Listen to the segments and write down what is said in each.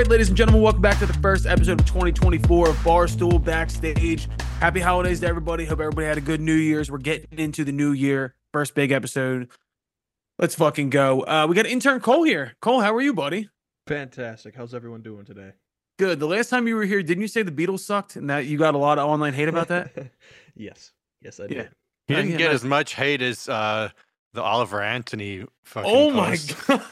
right, ladies and gentlemen, welcome back to the first episode of 2024 of Barstool Backstage. Happy holidays to everybody. Hope everybody had a good New Year's. We're getting into the new year. First big episode. Let's fucking go. Uh, we got intern Cole here. Cole, how are you, buddy? Fantastic. How's everyone doing today? Good. The last time you were here, didn't you say the Beatles sucked and that you got a lot of online hate about that? yes. Yes, I Yeah. did. He Uh, didn't get as much hate as uh, the Oliver Anthony fucking Oh my god.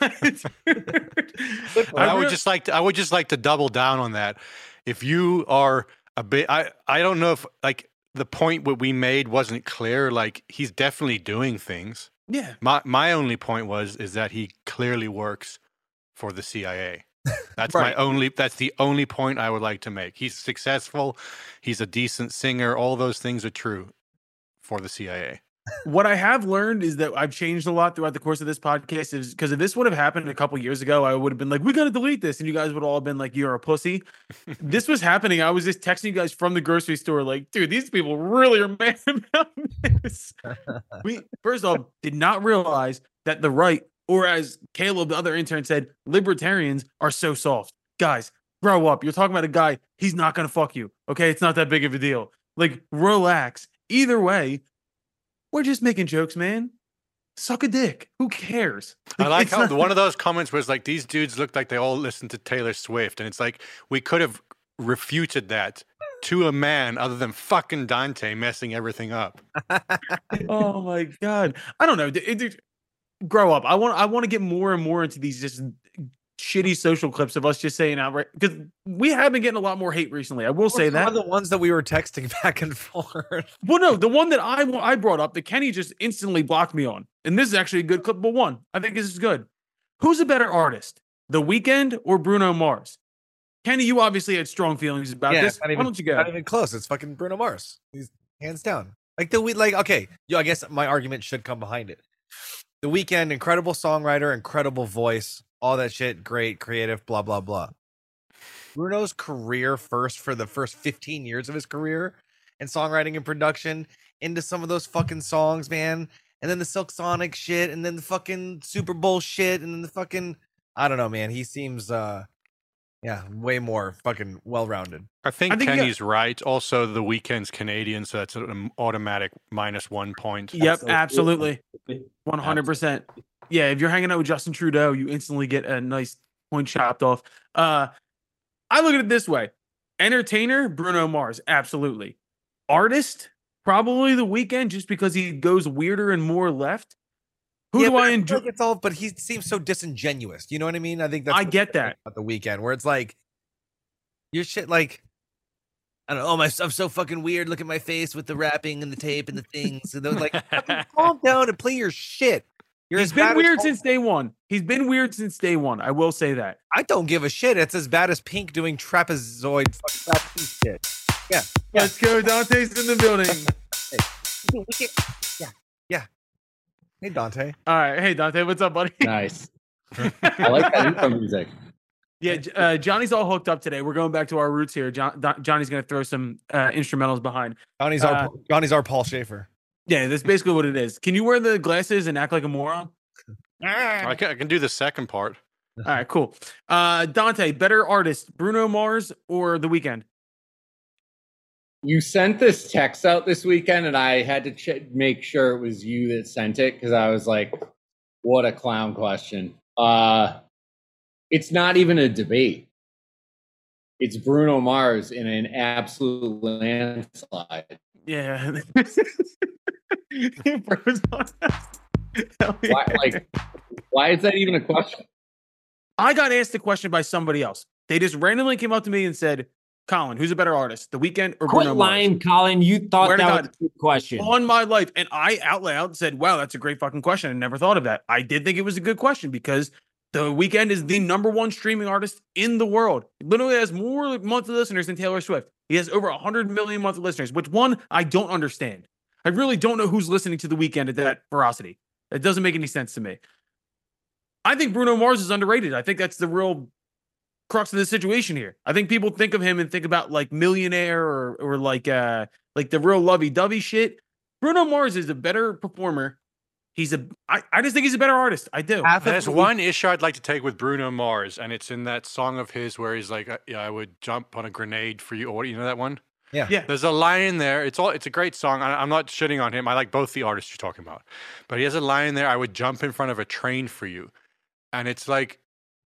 dude. I, would just like to, I would just like to double down on that. If you are a bit, I I don't know if like the point what we made wasn't clear. Like he's definitely doing things. Yeah. My my only point was is that he clearly works for the CIA. That's Right. my only. That's the only point I would like to make. He's successful. He's a decent singer. All those things are true for the CIA. What I have learned is that I've changed a lot throughout the course of this podcast. Is because if this would have happened a couple years ago, I would have been like, "We got to delete this," and you guys would all have been like, "You're a pussy." this was happening. I was just texting you guys from the grocery store, like, "Dude, these people really are mad about this." we first off did not realize that the right, or as Caleb, the other intern, said, libertarians are so soft. Guys, grow up. You're talking about a guy. He's not gonna fuck you. Okay, it's not that big of a deal. Like, relax. Either way, we're just making jokes, man. Suck a dick. Who cares? I like how not- one of those comments was like, "These dudes look like they all listen to Taylor Swift," and it's like we could have refuted that to a man other than fucking Dante messing everything up. oh my god. I don't know. It- it- grow up. I want. I want to get more and more into these just shitty social clips of us just saying outright because we have been getting a lot more hate recently. I will say that. of the ones that we were texting back and forth. Well, no, the one that I I brought up that Kenny just instantly blocked me on, and this is actually a good clippable one. I think this is good. Who's a better artist, The Weeknd or Bruno Mars? Kenny, you obviously had strong feelings about Yeah, this. not Why don't you go? Not even close. It's fucking Bruno Mars. He's hands down. Like the we like okay. Yo, I guess my argument should come behind it. The Weeknd, incredible songwriter, incredible voice, all that shit, great, creative, blah blah blah. Bruno's career first for the first 15 years of his career and songwriting and production into some of those fucking songs, man. And then the Silk Sonic shit, and then the fucking Super Bowl shit, and then the fucking I don't know, man. He seems uh yeah, way more fucking well rounded. I think, I think you got- Kenny's right. Also, the Weeknd's Canadian, so that's an automatic minus one point. Yep, Absolutely. absolutely. One hundred percent. Yeah, if you're hanging out with Justin Trudeau, you instantly get a nice point chopped off. Uh I look at it this way: entertainer, Bruno Mars, absolutely. Artist, probably the Weeknd, just because he goes weirder and more left. Who Yeah, do I enjoy? It's all, but he seems so disingenuous. You know what I mean? I think that's I get that. at the Weeknd, where it's like your shit, like I don't know. Oh, my, I'm so fucking weird. Look at my face with the wrapping and the tape and the things. And they're like, calm down and play your shit. You're He's been weird since day one. He's been weird since day one. I will say that. I don't give a shit. It's as bad as Pink doing trapezoid fucking shit. Yeah, Yeah. Let's go. Dante's in the building. yeah, yeah. Hey Dante. All right. Hey, Dante, what's up, buddy? Nice. I like that intro music. Yeah, uh, Johnny's all hooked up today. We're going back to our roots here. John, Don- Johnny's going to throw some uh, instrumentals behind. Johnny's Uh, our Johnny's our Paul Shaffer. Yeah, that's basically what it is. Can you wear the glasses and act like a moron? I can, I can do the second part. All right, cool. Uh, Dante, better artist, Bruno Mars or The Weeknd? You sent this text out this weekend, and I had to ch- make sure it was you that sent it because I was like, "What a clown question!" Uh, it's not even a debate. It's Bruno Mars in an absolute landslide. Yeah. He froze on us. Hell Why, like, why is that even a question? I got asked the question by somebody else. They just randomly came up to me and said, "Colin, who's a better artist, The Weeknd or Quit Bruno lying, Mars?" Colin. You thought to that was a good question. On my life, and I out loud said, "Wow, that's a great fucking question. I never thought of that." I did think it was a good question because The Weeknd is the number one streaming artist in the world. He literally has more monthly listeners than Taylor Swift. He has over 100 million monthly listeners, which one I don't understand. I really don't know who's listening to The Weeknd at that ferocity. It doesn't make any sense to me. I think Bruno Mars is underrated. I think that's the real crux of the situation here. I think people think of him and think about like millionaire or or like uh like the real lovey-dovey shit. Bruno Mars is a better performer. He's a. I, I just think he's a better artist. I do. Half There's one issue I'd like to take with Bruno Mars, and it's in that song of his where he's like, "Yeah, I would jump on a grenade for you." Or you know that one? Yeah. Yeah. There's a line in there. It's all. It's a great song. I, I'm not shitting on him. I like both the artists you're talking about, but he has a line there. I would jump in front of a train for you, and it's like.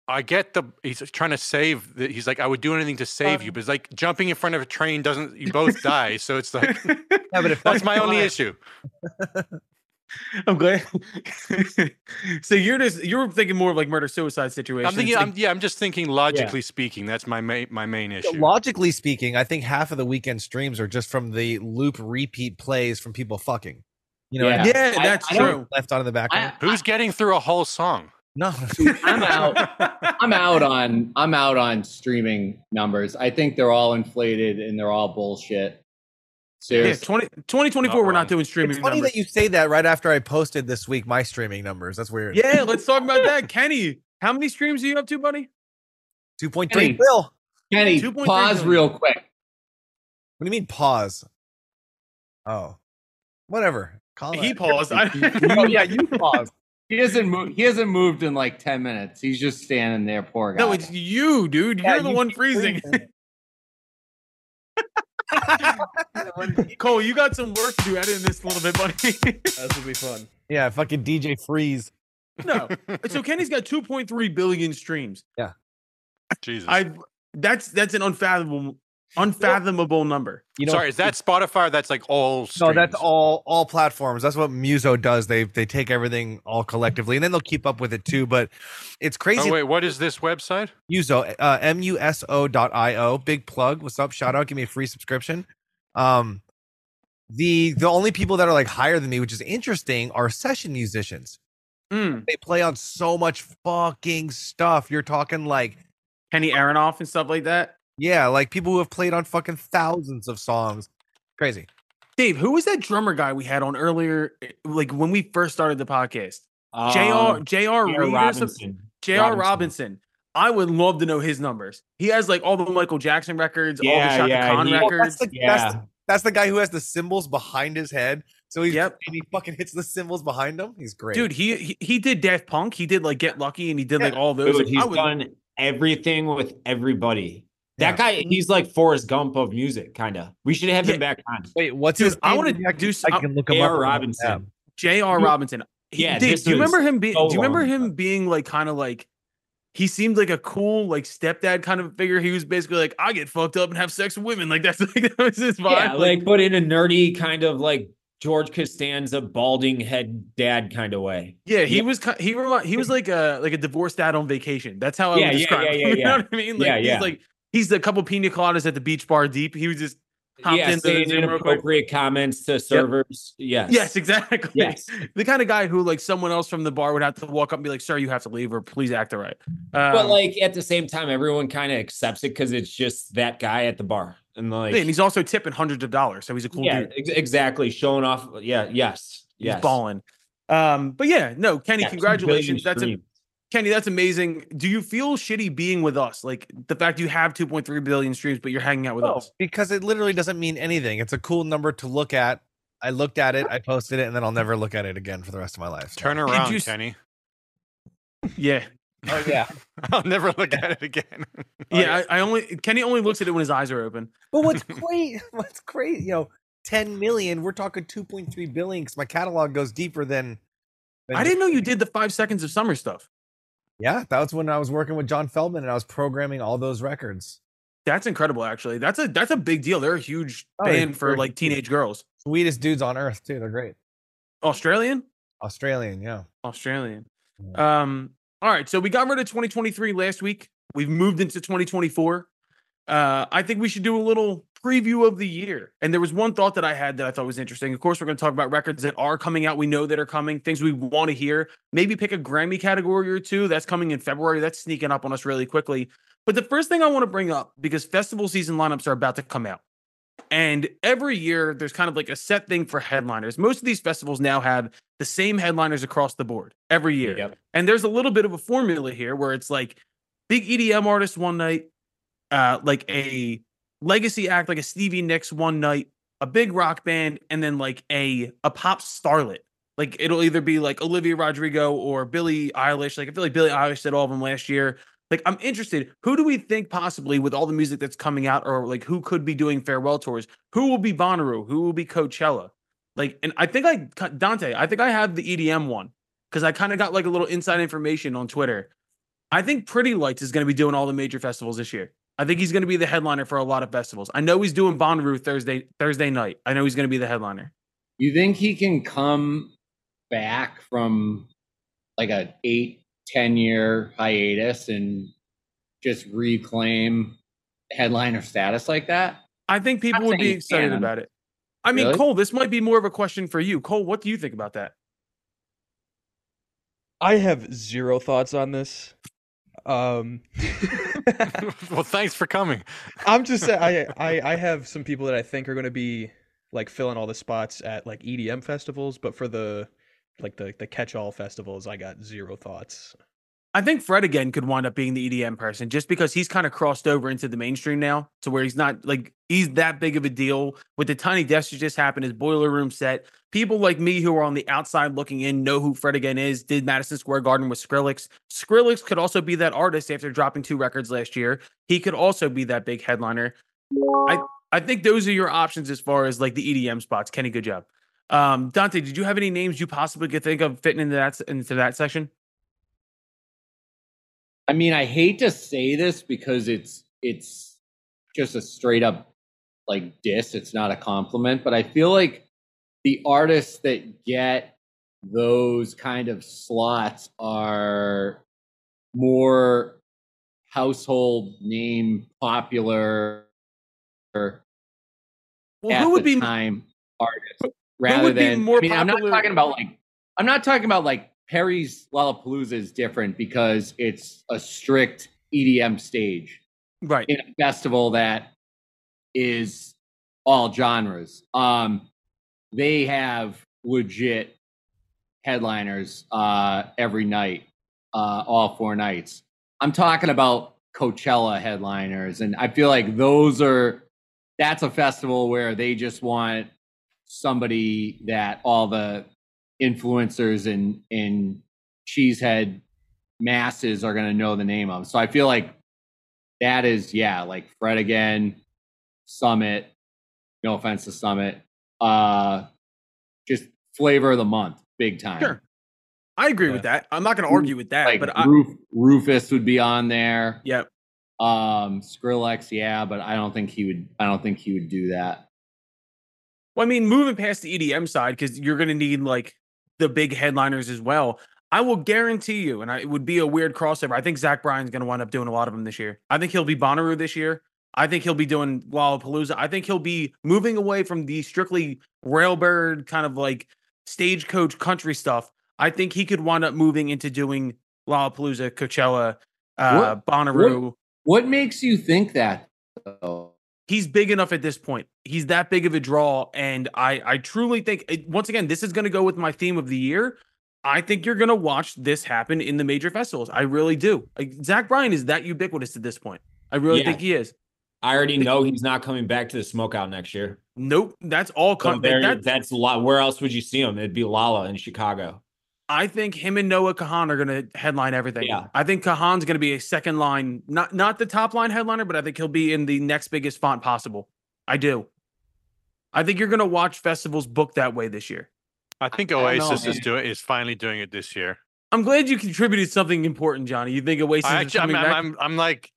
I get the he's trying to save the, he's like I would do anything to save you but it's like jumping in front of a train doesn't you both die so it's like Yeah, but if that's my only issue I'm glad. so you're just you're thinking more of like murder suicide situation. I'm thinking I'm, yeah I'm just thinking logically speaking that's my main my main issue Logically speaking, I think half of the Weeknd streams are just from the loop repeat plays from people fucking. You know, what I mean? yeah, that's I don't- true. left on in the background. I, who's getting through a whole song no, I'm out. I'm out on I'm out on streaming numbers. I think they're all inflated and they're all bullshit. Yeah, 20, 2024, we're wrong. not doing streaming. it's funny numbers. that you say that right after I posted this week my streaming numbers. That's weird. Yeah, let's talk about that. Kenny, how many streams are you up to, buddy? 2.3 Kenny. bill. Kenny, 2.3 pause million. real quick. What do you mean pause? Oh, whatever. Call He it. paused. I, oh yeah, you pause. He hasn't moved. He hasn't moved in like ten minutes. He's just standing there, poor guy. no, it's you, dude. Yeah, You're the you one freezing. freezing. Cole, you got some work to do editing this a little bit, buddy. That would be fun. yeah, fucking DJ freeze. no, so Kenny's got 2.3 billion streams. Yeah, Jesus I that's that's an unfathomable unfathomable number. You know, sorry is that Spotify or that's like all No, that's all all platforms. That's what Muso does. They they take everything all collectively, and then they'll keep up with it too. But it's crazy. oh wait what is this website Muso, uh, M U S O dot I O. Big plug. What's up? Shout out. Give me a free subscription. Um, the the only people that are like higher than me, which is interesting, are session musicians. Mm. They play on so much fucking stuff. You're talking like Kenny Aronoff and stuff like that. Yeah, like people who have played on fucking thousands of songs. Crazy. Dave, who was that drummer guy we had on earlier? eh, Like when we first started the podcast, Um, Jr. Jr. J.R. Reed Robinson. Jr. Robinson. I would love to know his numbers. He has like all the Michael Jackson records, all the Yeah, Shaka yeah, Khan he- Well, that's, the, Yeah. that's, the, that's the guy who has the cymbals behind his head. So he's Yep. and he fucking hits the cymbals behind him. He's great. Dude, he, he he did Daft Punk. He did like Get Lucky, and he did like all those. Dude, Like, he's I would- done everything with everybody. That Yeah. guy, he's like Forrest Gump of music, kind of. We should have Yeah. him back on. Wait, what's Dude, his? I wanna Maybe do some- I can look him A.R. up. Robinson. J.R. Robinson. He- Yeah, Dave, this do you remember him being? so do you remember long him ago. being like kind of like? He seemed like a cool like stepdad kind of figure. He was basically like, I get fucked up and have sex with women. Like that's like that was his vibe. Yeah, like, but in a nerdy kind of like George Costanza, balding head dad kind of way. Yeah, he Yeah. was ki- he remi- he was like a like a divorced dad on vacation. That's how I Yeah, would yeah, describe yeah, him. yeah, you know what I mean? Like Yeah, he's yeah. like he's a couple pina coladas at the beach bar deep. He was just hopped yeah, into the saying Zoom quick. inappropriate comments to servers. Yes. Yes, exactly. Yes. The kind of guy who like someone else from the bar would have to walk up and be like, "Sir, you have to leave, or please act all right." But Um, like at the same time, everyone kind of accepts it because it's just that guy at the bar. And like, and he's also tipping hundreds of dollars, so he's a cool yeah, dude. ex- exactly. Showing off. Yeah. Yes. He's Yes. balling. Um, but yeah, no, Kenny, Yeah, congratulations. That's a. Kenny, that's amazing. Do you feel shitty being with us? Like the fact you have 2.3 billion streams, but you're hanging out with No, us. because it literally doesn't mean anything. It's a cool number to look at. I looked at it, I posted it, and then I'll never look at it again for the rest of my life. So- turn around you Kenny Yeah. Oh yeah. I'll never look at it again oh, Yeah. I, I only Kenny only looks at it when his eyes are open. But what's great? What's great? You know, ten million. We're talking two point three billion because my catalog goes deeper than. than I didn't know you did the five seconds of summer stuff. Yeah, that was when I was working with John Feldmann and I was programming all those records. That's incredible, actually. That's a that's a big deal. They're a huge Oh, band for like teenage girls. Sweetest dudes on earth too. They're great. Australian? Australian, yeah. Australian. Um, all right. So we got rid of 2023 last week. We've moved into 2024. Uh, I think we should do a little preview of the year. And there was one thought that I had that I thought was interesting. Of course, we're going to talk about records that are coming out. We know that are coming, things we want to hear. Maybe pick a Grammy category or two. That's coming in February. That's sneaking up on us really quickly. But the first thing I want to bring up, because festival season lineups are about to come out. And every year, there's kind of like a set thing for headliners. Most of these festivals now have the same headliners across the board every year. Yep. And there's a little bit of a formula here where it's like big EDM artist one night, uh, like a legacy act like a Stevie Nicks one night, a big rock band, and then like a a pop starlet Like it'll either be like Olivia Rodrigo or Billie Eilish. Like I feel like Billie Eilish did all of them last year. Like I'm interested. Who do we think possibly with all the music that's coming out, or like who could be doing farewell tours? Who will be Bonnaroo? Who will be Coachella? Like, and I think I Dante. I think I have the EDM one because I kind of got like a little inside information on Twitter. I think Pretty Lights is going to be doing all the major festivals this year. I think he's going to be the headliner for a lot of festivals. I know he's doing Bonnaroo Thursday Thursday night. I know he's going to be the headliner. You think he can come back from like a eight, ten year hiatus and just reclaim headliner status like that? I think people Not would be excited can. about it. I mean, Really? Cole, this might be more of a question for you. Cole, what do you think about that? I have zero thoughts on this. Um, well, thanks for coming. I'm just saying, I, I I have some people that I think are going to be like filling all the spots at like EDM festivals, but for the like the the catch-all festivals, I got zero thoughts. I think Fred again could wind up being the EDM person just because he's kind of crossed over into the mainstream now to where he's not like he's that big of a deal with the tiny desk that just happened, his boiler room set. People like me who are on the outside looking in know who Fred again is. Did Madison Square Garden with Skrillex. Skrillex could also be that artist after dropping two records last year. He could also be that big headliner. I I think those are your options as far as like the EDM spots. Kenny, good job. Um, Dante, did you have any names you possibly could think of fitting into that into that section? I mean, I hate to say this because it's it's just a straight up like diss. It's not a compliment, but I feel like the artists that get those kind of slots are more household name popular Well, who would be time artists rather than more I mean, I'm not talking about like I'm not talking about like Perry's Lollapalooza is different because it's a strict EDM stage right? in a festival that is all genres. Um, they have legit headliners uh, every night, uh, all four nights. I'm talking about Coachella headliners, and I feel like those are that's a festival where they just want somebody that all the influencers and and cheesehead masses are going to know the name of. So I feel like that is yeah, like Fred again, Summit. No offense to Summit. Uh, just flavor of the month, big time. Sure. I agree with that. I'm not going to argue with that, Like but I, Rufus would be on there. Yep. Um, Skrillex, yeah, but I don't think he would. I don't think he would do that. Well, I mean, moving past the EDM side, because you're going to need like the big headliners as well. I will guarantee you, and I, it would be a weird crossover. I think Zach Bryan's going to wind up doing a lot of them this year. I think he'll be Bonnaroo this year. I think he'll be doing Lollapalooza. I think he'll be moving away from the strictly railbird kind of like stagecoach country stuff. I think he could wind up moving into doing Lollapalooza, Coachella, uh, Bonnaroo. What makes you think that? Though? He's big enough at this point. He's that big of a draw, and I I truly think it, once again this is going to go with my theme of the year. I think you're going to watch this happen in the major festivals. I really do. Like, Zach Bryan is that ubiquitous at this point. I really Yeah. think he is. I already know he's not coming back to the smokeout next year. Nope, that's all. So Com- there- that, that's a lot. Where else would you see him? It'd be Lolla in Chicago. I think him and Noah Kahan are going to headline everything. Yeah. I think Kahan's going to be a second line, not not the top line headliner, but I think he'll be in the next biggest font possible. I do. I think you're going to watch festivals book that way this year. I think I know, Oasis is doing is finally doing it this year. I'm glad you contributed something important, Johnny. You think Oasis I is actually, I'm, coming I'm, back? I'm, I'm like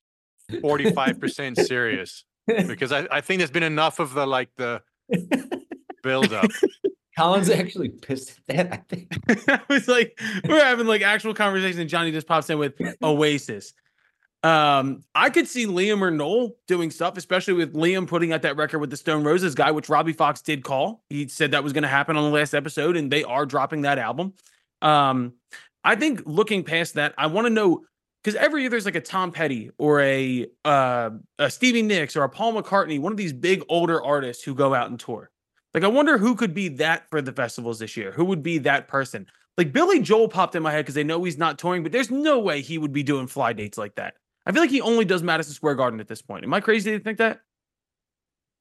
45 percent serious because I, I think there's been enough of the like the build up. Colin's actually pissed at that. I think. I was like, we're having like actual conversation, and Johnny just pops in with Oasis. Um, I could see Liam or Noel doing stuff, especially with Liam putting out that record with the Stone Roses guy, which Robbie Fox did call. He said that was going to happen on the last episode, and they are dropping that album. Um, I think looking past that, I want to know because every year there's like a Tom Petty or a uh, a Stevie Nicks or a Paul McCartney, one of these big older artists who go out and tour. Like, I wonder who could be that for the festivals this year. Who would be that person? Like Billy Joel popped in my head because they know he's not touring, but there's no way he would be doing fly dates like that. I feel like he only does Madison Square Garden at this point. Am I crazy to think that?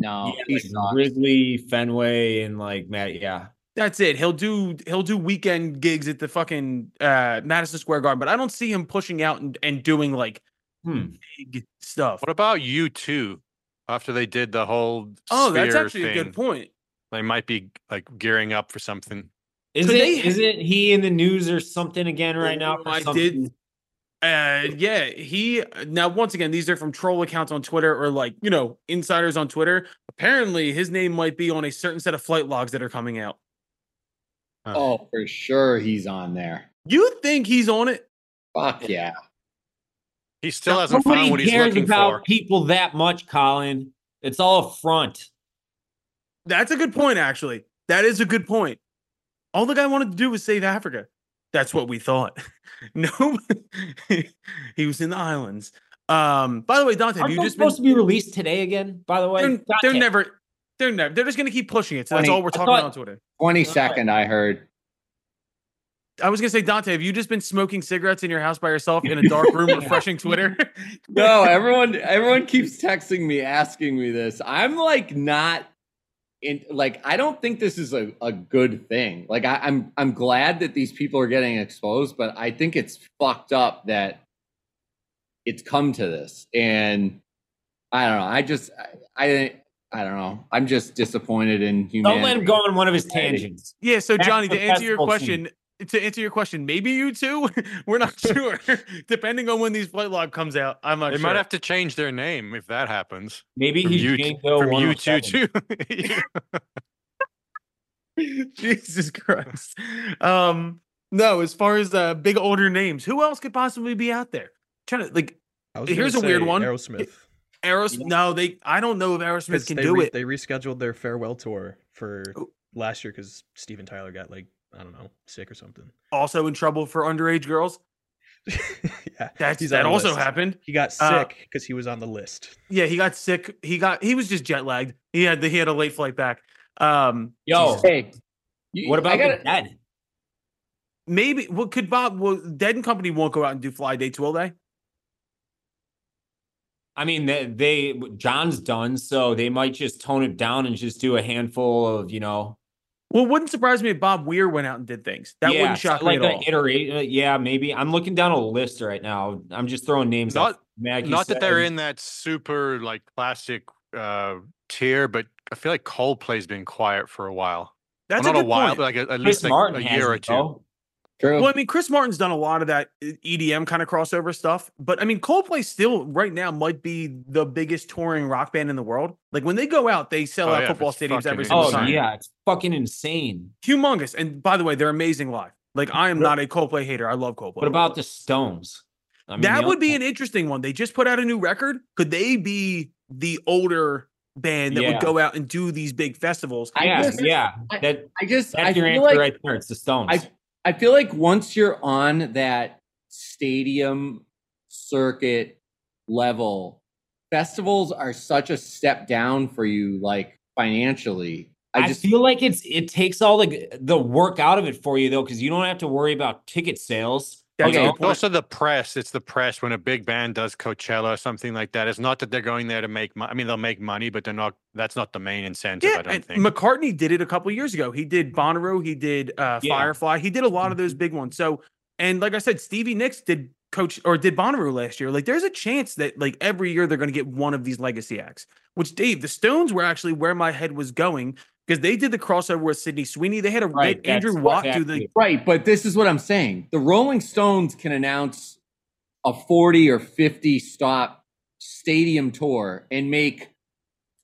No, Yeah, he like sucks. Grizzly, Fenway, and like Matt. Yeah, That's it. He'll do he'll do weekend gigs at the fucking uh, Madison Square Garden, but I don't see him pushing out and, and doing like Hmm. big stuff. What about U2? After they did the whole Oh, that's sphere actually a good point. They might be like gearing up for something. Is Could it they- isn't he in the news or something again right now? Oh, for I something? did- Uh, yeah, he now once again these are from troll accounts on Twitter or like you know insiders on Twitter. Apparently, his name might be on a certain set of flight logs that are coming out. Oh, for sure he's on there. You think he's on it? Fuck yeah. He still hasn't Nobody found what he's cares looking about for. people that much, Colin. It's all a front. That's a good point, actually. That is a good point. All the guy wanted to do was save Africa. That's what we thought. no, he was in the islands. Um, by the way, Dante, have Aren't you those just been? supposed to be released today again? By the way, They're, they're never. They're never. They're just gonna keep pushing it. So that's all we're talking about on Twitter. 22nd, I heard. I was gonna say, Dante, have you just been smoking cigarettes in your house by yourself in a dark room, refreshing Twitter? No, everyone everyone keeps texting me asking me this. I'm like not in like I don't think this is a, a good thing. Like I, I'm I'm glad that these people are getting exposed, but I think it's fucked up that it's come to this. And I don't know. I just I I, I don't know. I'm just disappointed in humanity. don't let him go on one of his tangents. yeah. So Johnny, to to answer your festival question, to answer your question, maybe U2. We're not sure. Depending on when these flight log comes out, I'm not They sure. might have to change their name if that happens. Maybe From he's you, Django from you two 107. too. Jesus Christ. Um, no, as far as uh, big older names, who else could possibly be out there? trying to like I was Here's gonna a weird one. Aerosmith. Aerosmith. No, they. I don't know if Aerosmith can they do re- it. They rescheduled their farewell tour for Oh. last year because Steven Tyler got like I don't know sick or something. Also in trouble for underage girls. yeah, That's he's that also list. happened. He got Uh, sick because he was on the list. Yeah, he got sick. He got. He was just jet lagged. He had. The, he had a late flight back. Um, Yo, Jesus. Hey, you- what about gotta- the dead? maybe. Well, could Bob? Well, Dead and Company won't go out and do fly dates, will they? I mean, they, they John's done, so they might just tone it down and just do a handful of you know. Well, it wouldn't surprise me if Bob Weir went out and did things. That yeah, wouldn't shock like me at all. iterate. uh, yeah, maybe. I'm looking down a list right now. I'm just throwing names. Not- out. Maggie Not that they're in that super like classic uh tier, but I feel like Coldplay's been quiet for a while. That's well, a not good a while, point. but like a, at Chris least like Martin a year or two. though. True. Well, I mean, Chris Martin's done a lot of that EDM kind of crossover stuff, but I mean, Coldplay still right now might be the biggest touring rock band in the world. Like when they go out, they sell Oh, out yeah, football stadiums every fucking single Oh time. yeah, it's fucking insane. humongous. And by the way, they're amazing live. Like I am not a Coldplay hater. I love Coldplay. What about the Stones? I mean, that would be an interesting one. They just put out a new record. Could they be the older band that Yeah. would go out and do these big festivals? I yeah, just- yeah. I- that I just that's I your feel answer like right there. It's the Stones. I I feel like once you're on that stadium circuit level, festivals are such a step down for you, like financially. I I, just feel like it's it takes all the the work out of it for you though, because you don't have to worry about ticket sales. That's you a know? good It's point. also the press. It's the press when a big band does Coachella or something like that. It's not that they're going there to make money. I mean, they'll make money, but they're not. That's not the main incentive. Yeah, I don't think. McCartney did it a couple years ago. He did Bonnaroo, he did uh, Yeah. Firefly, he did a lot of those big ones. So, and like I said, Stevie Nicks did coach or did Bonnaroo last year. Like, there's a chance that like every year they're going to get one of these legacy acts. Which Dave, the Stones were actually where my head was going because they did the crossover with Sydney Sweeney. They had a Right, Andrew that's Watt do the right, but this is what I'm saying. The Rolling Stones can announce a 40 or 50 stop stadium tour and make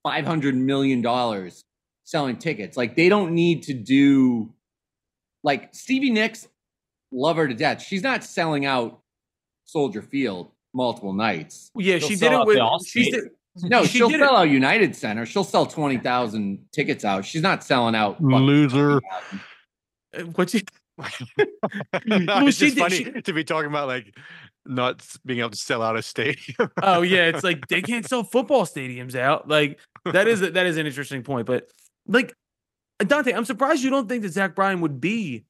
500 million dollars selling tickets. Like they don't need to do like Stevie Nicks love her to death. She's not selling out Soldier Field multiple nights. yeah. She'll She did it with she did. No, She she'll sell it- out United Center. She'll sell 20,000 tickets out. She's not selling out Loser. 20,000. uh, What no, it's she just did- funny she- to be talking about like not being able to sell out a stadium. oh yeah, it's like they can't sell football stadiums out. Like that is that is an interesting point. But like Dante, I'm surprised you don't think that Zach Bryan would be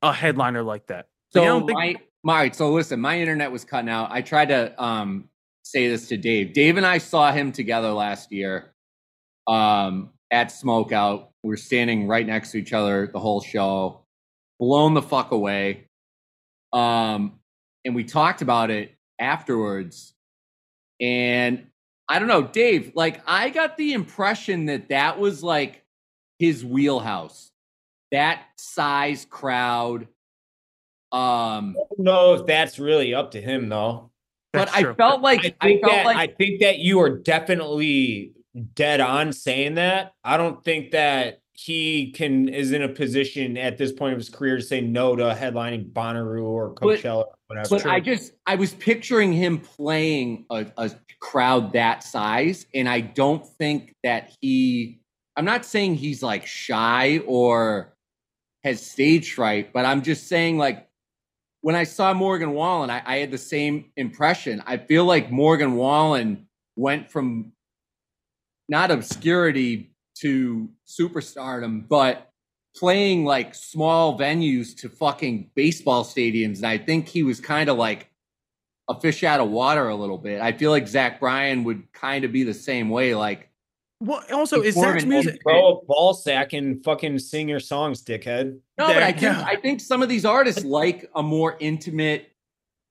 a headliner like that. Like, I So don't think my, my so listen, my internet was cutting out. I tried to um say this to Dave. Dave and I saw him together last year. Um at Smokeout. We were standing right next to each other the whole show, blown the fuck away. Um, and we talked about it afterwards. And I don't know, Dave, like I got the impression that that was like his wheelhouse. That size crowd. Um, I don't know if that's really up to him though. But That's I felt like I I, think felt that like I think that you are definitely dead on saying that. I don't think that he can is in a position at this point of his career to say no to headlining Bonnaroo or But- Coachella or whatever. But I just I was picturing him playing a, a crowd that size, and I don't think that he. I'm not saying he's like shy or has stage fright, but I'm just saying like when I saw Morgan Wallen, I, I had the same impression. I feel like Morgan Wallen went from not obscurity to superstardom, but playing like small venues to fucking baseball stadiums. And I think he was kind of like a fish out of water a little bit. I feel like Zach Bryan would kind of be the same way. Like, Well, also is more of Zach's music. intimate- throw a ball sack and fucking sing your songs, dickhead. no, but There- I think. I think some of these artists like a more intimate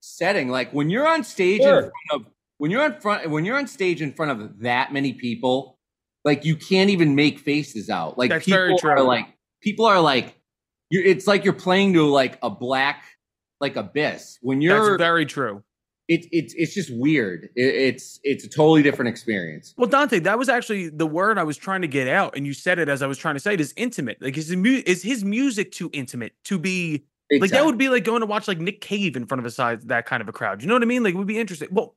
setting. Like when you're on stage Sure. in front of when you're on front when you're on stage in front of that many people, like you can't even make faces out. Like That's people very true. are like people are like you're, it's like you're playing to like a black like abyss. When you're That's very true. It, it's it's just weird. It, it's it's a totally different experience. Well, Dante, that was actually the word I was trying to get out, and you said it as I was trying to say it is intimate. Like is his, mu- is his music too intimate to be Big like that would be like going to watch like Nick Cave in front of a size that kind of a crowd. You know what I mean? Like it would be interesting. Well,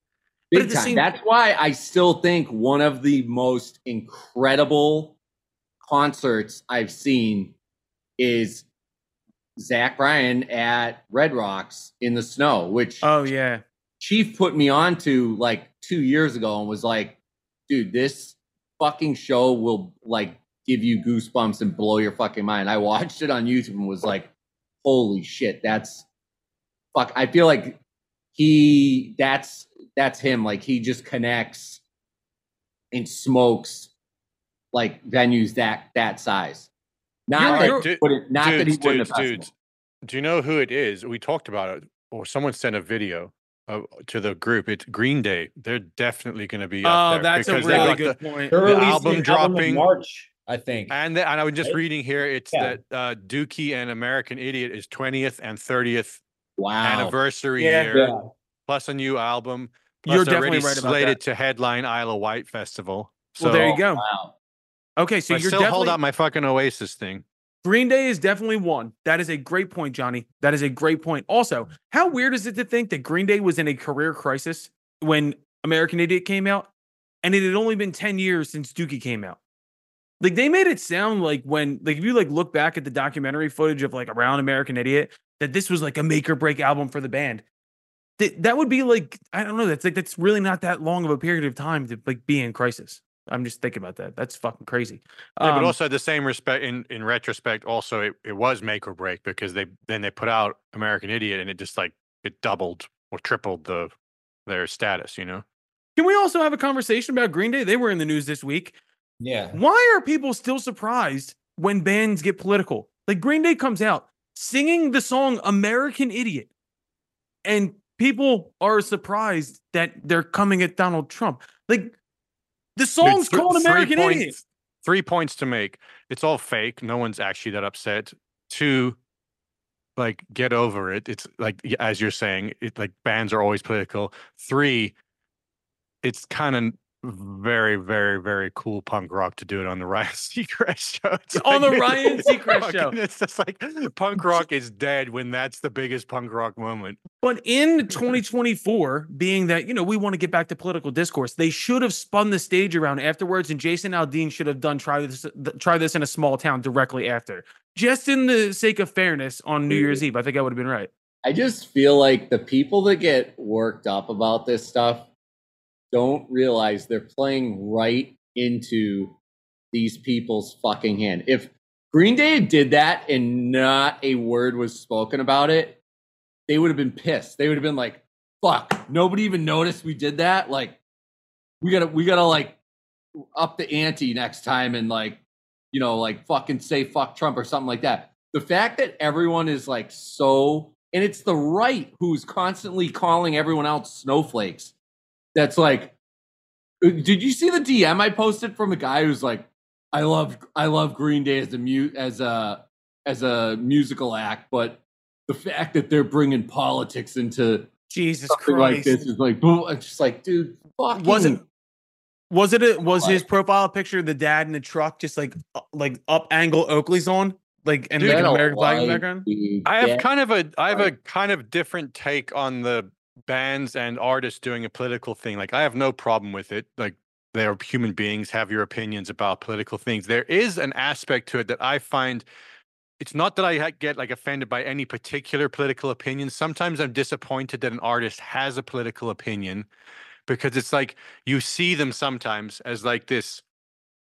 Big time. same- That's why I still think one of the most incredible concerts I've seen is Zach Bryan at Red Rocks in the snow, which oh yeah, Chief put me on to like two years ago and was like, dude, this fucking show will like give you goosebumps and blow your fucking mind. I watched it on YouTube and was like, holy shit, that's fuck. I feel like he that's that's him. Like he just connects and smokes like venues that that size. Not You're- that, you're- he wouldn't- not that he dudes, wouldn't dudes, have dudes. Do you know who it is? We talked about it, or someone sent a video of, to the group. It's Green Day. They're definitely going to be up oh there that's a because they really got good the- point. They're The releasing album dropping- in March, I think. And, the, and I was just Right? reading here. It's Yeah. that uh, Dookie and American Idiot is 20th and 30th Wow. anniversary Yeah. year, yeah. plus a new album. Plus You're definitely already right about slated that. to headline Isle of Wight Festival. So Well, there you go. Wow. Okay, so I you're still definitely hold out my fucking Oasis thing. Green Day is definitely one. That is a great point, Johnny. That is a great point. Also, how weird is it to think that Green Day was in a career crisis when American Idiot came out, and it had only been ten years since Dookie came out? Like they made it sound like when, like if you like look back at the documentary footage of like around American Idiot, that this was like a make or break album for the band. That that would be like I don't know. That's like that's really not that long of a period of time to like be in crisis. I'm just thinking about that. That's fucking crazy. Yeah, but Um, also the same respect in in retrospect, also it, it was make or break because they then they put out American Idiot and it just like it doubled or tripled the their status, you know. Can we also have a conversation about Green Day? They were in the news this week. Yeah. Why are people still surprised when bands get political? Like Green Day comes out singing the song American Idiot, and people are surprised that they're coming at Donald Trump. Like the song's th- called American points- Idiot. Three points to make. It's all fake. No one's actually that upset. Two, like get over it. It's like as you're saying, it like bands are always political. Three, it's kind of very, very, very cool punk rock to do it on the Ryan Seacrest show. It's On the Ryan Seacrest show. It's just like punk rock is dead when that's the biggest punk rock moment. But in 2024, being that, you know, we want to get back to political discourse, they should have spun the stage around afterwards, and Jason Aldean should have done try this try this in a small town directly after. Just in the sake of fairness on New Year's mm. Eve. I think I would have been right. I just feel like the people that get worked up about this stuff don't realize they're playing right into these people's fucking hand. If Green Day did that and not a word was spoken about it, they would have been pissed. They would have been like, fuck, nobody even noticed we did that. Like, we gotta, we gotta like up the ante next time and like you know, like fucking say fuck Trump or something like that. The fact that everyone is like so, and it's the right who's constantly calling everyone else snowflakes. That's like, uh, did you see the DM I posted from a guy who's like, I love I love Green Day as a mu- as a as a musical act, but the fact that they're bringing politics into Jesus something like Christ. this is like, boom, it's just like, dude, fucking Wasn't was it a, was his profile picture the dad in the truck just like uh, like up angle Oakley's on like and Dude, like an American flag in the background? dude. I have kind of a I have a kind of different take on the bands and artists doing a political thing. Like I have no problem with it. Like they're human beings, have your opinions about political things. There is an aspect to it that I find it's not that I get like offended by any particular political opinion. Sometimes I'm disappointed that an artist has a political opinion because it's like you see them sometimes as like this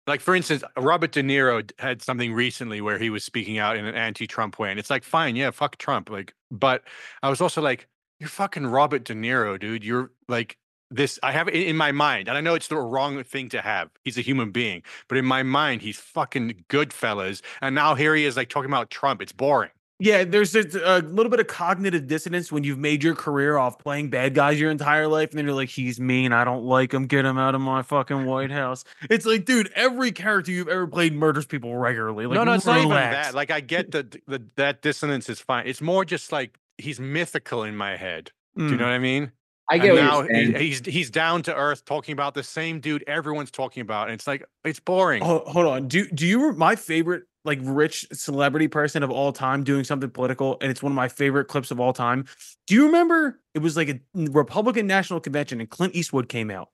like for instance robert de niro had something recently where he was speaking out in an anti-trump way and it's like fine yeah fuck trump like but i was also like you're fucking robert de niro dude. You're like this i have it in my mind and i know it's the wrong thing to have he's a human being but in my mind he's fucking good fellas and now here he is like talking about trump. It's boring. Yeah, there's a little bit of cognitive dissonance when you've made your career off playing bad guys your entire life, and then you're like, he's mean, I don't like him, get him out of my fucking White House. It's like, dude, every character you've ever played murders people regularly. Like, no no it's not even that. like i get the, the that dissonance is fine. It's more just like he's mythical in my head do you Mm. know what i mean I And get what now he's he's down to earth talking about the same dude everyone's talking about and it's like it's boring Ho- hold on. Do do you my favorite like rich celebrity person of all time doing something political, and it's one of my favorite clips of all time. Do you remember it was like a Republican National Convention and Clint Eastwood came out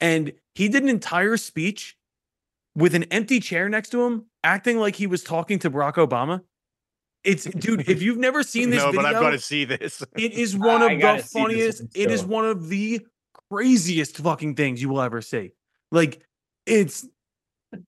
and he did an entire speech with an empty chair next to him, acting like he was talking to Barack Obama. It's dude, if you've never seen this no video, but i've got to see this it is one of the funniest. It is one of the craziest fucking things you will ever see. Like it's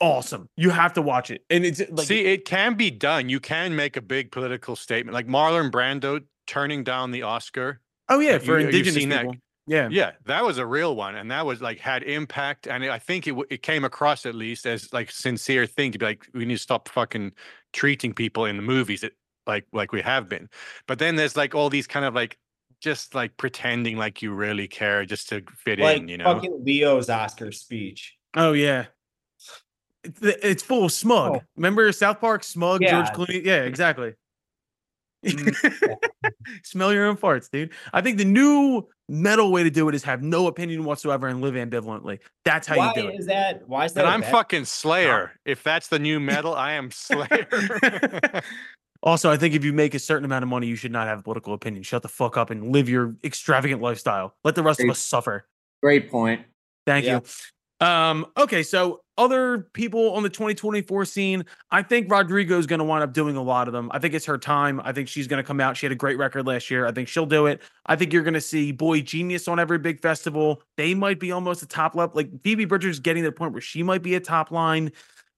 awesome. You have to watch it. And it's like see it can be done you can make a big political statement like marlon brando turning down the oscar oh yeah, you- for you've indigenous seen that. people. Yeah. yeah that was a real one and that was like had impact and i think it, w- it came across at least as like sincere thing to be like we need to stop fucking treating people in the movies it, like like we have been but then there's like all these kind of like just like pretending like you really care just to fit like in you know fucking Leo's Oscar speech. Oh yeah. It's, it's full of smug. Oh. Remember South Park smug Yeah. George Clooney? Yeah, exactly. Mm, Smell your own farts, dude. I think the new metal way to do it is have no opinion whatsoever and live ambivalently. That's how Why you do it. is that? Why is that? and a i'm bad- fucking slayer if that's the new metal i am slayer Also, I think if you make a certain amount of money, you should not have a political opinion. Shut the fuck up and live your extravagant lifestyle. Let the rest of us suffer. Great point. Thank Yeah. you. Um, okay, so other people on the 2024 scene, I think Rodrigo is going to wind up doing a lot of them. I think it's her time. I think she's going to come out. She had a great record last year. I think she'll do it. I think you're going to see Boy Genius on every big festival. They might be almost a top level. Like Phoebe Bridgers getting to the point where she might be a top line.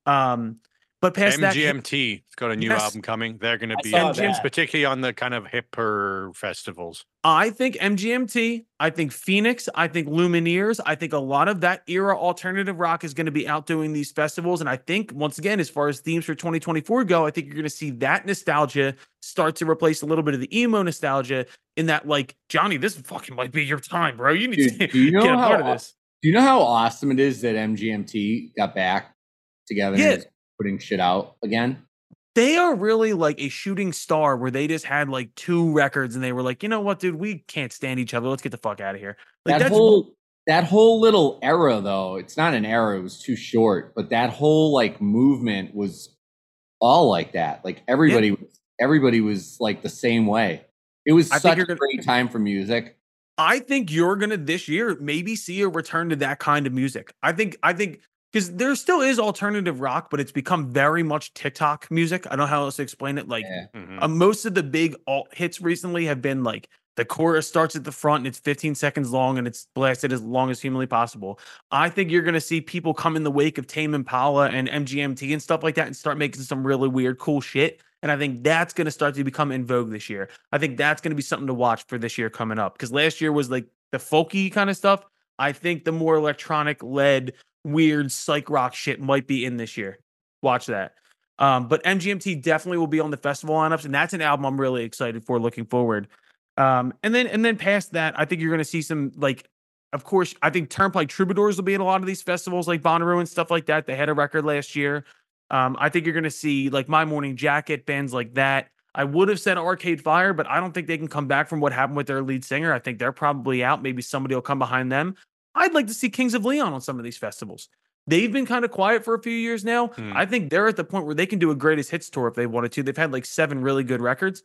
Um, but past that, mgmt has got a new Yes. album coming they're going to be saw at, that. particularly on the kind of hipper festivals I think MGMT, I think Phoenix, I think Lumineers, I think a lot of that era alternative rock is going to be out doing these festivals. And I think, once again, as far as themes for 2024 go, I think you're going to see that nostalgia start to replace a little bit of the emo nostalgia in that, like, Johnny, this fucking might be your time, bro. You need Dude, to do you know get a how part of this. Do you know how awesome it is that MGMT got back together Yeah. Putting shit out again? They are really like a shooting star where they just had like two records and they were like, you know what, dude, we can't stand each other. Let's get the fuck out of here. Like, that whole that whole little era though, it's not an era, it was too short, but that whole like movement was all like that. Like everybody was everybody was like the same way. It was I such a gonna- great time for music. I think you're gonna this year maybe see a return to that kind of music. I think I think because there still is alternative rock, but it's become very much TikTok music. I don't know how else to explain it. Like Yeah. Mhm. uh, most of the big alt hits recently have been like the chorus starts at the front and it's 15 seconds long and it's blasted as long as humanly possible. I think you're gonna see people come in the wake of Tame Impala and MGMT and stuff like that and start making some really weird, cool shit. And I think that's going to start to become in vogue this year. I think that's going to be something to watch for this year coming up because last year was like the folky kind of stuff. I think the more electronic led, weird psych rock shit might be in this year. Watch that. Um, but MGMT definitely will be on the festival lineups, and that's an album I'm really excited for looking forward. Um, and then and then past that, I think you're gonna see some like of course, I think Turnpike Troubadours will be at a lot of these festivals like Bonnaroo and stuff like that. They had a record last year. Um, I think you're going to see like My Morning Jacket, bands like that. I would have said Arcade Fire, but I don't think they can come back from what happened with their lead singer. I think they're probably out. Maybe somebody will come behind them. I'd like to see Kings of Leon on some of these festivals. They've been kind of quiet for a few years now. Hmm. I think they're at the point where they can do a greatest hits tour if they wanted to. They've had like seven really good records.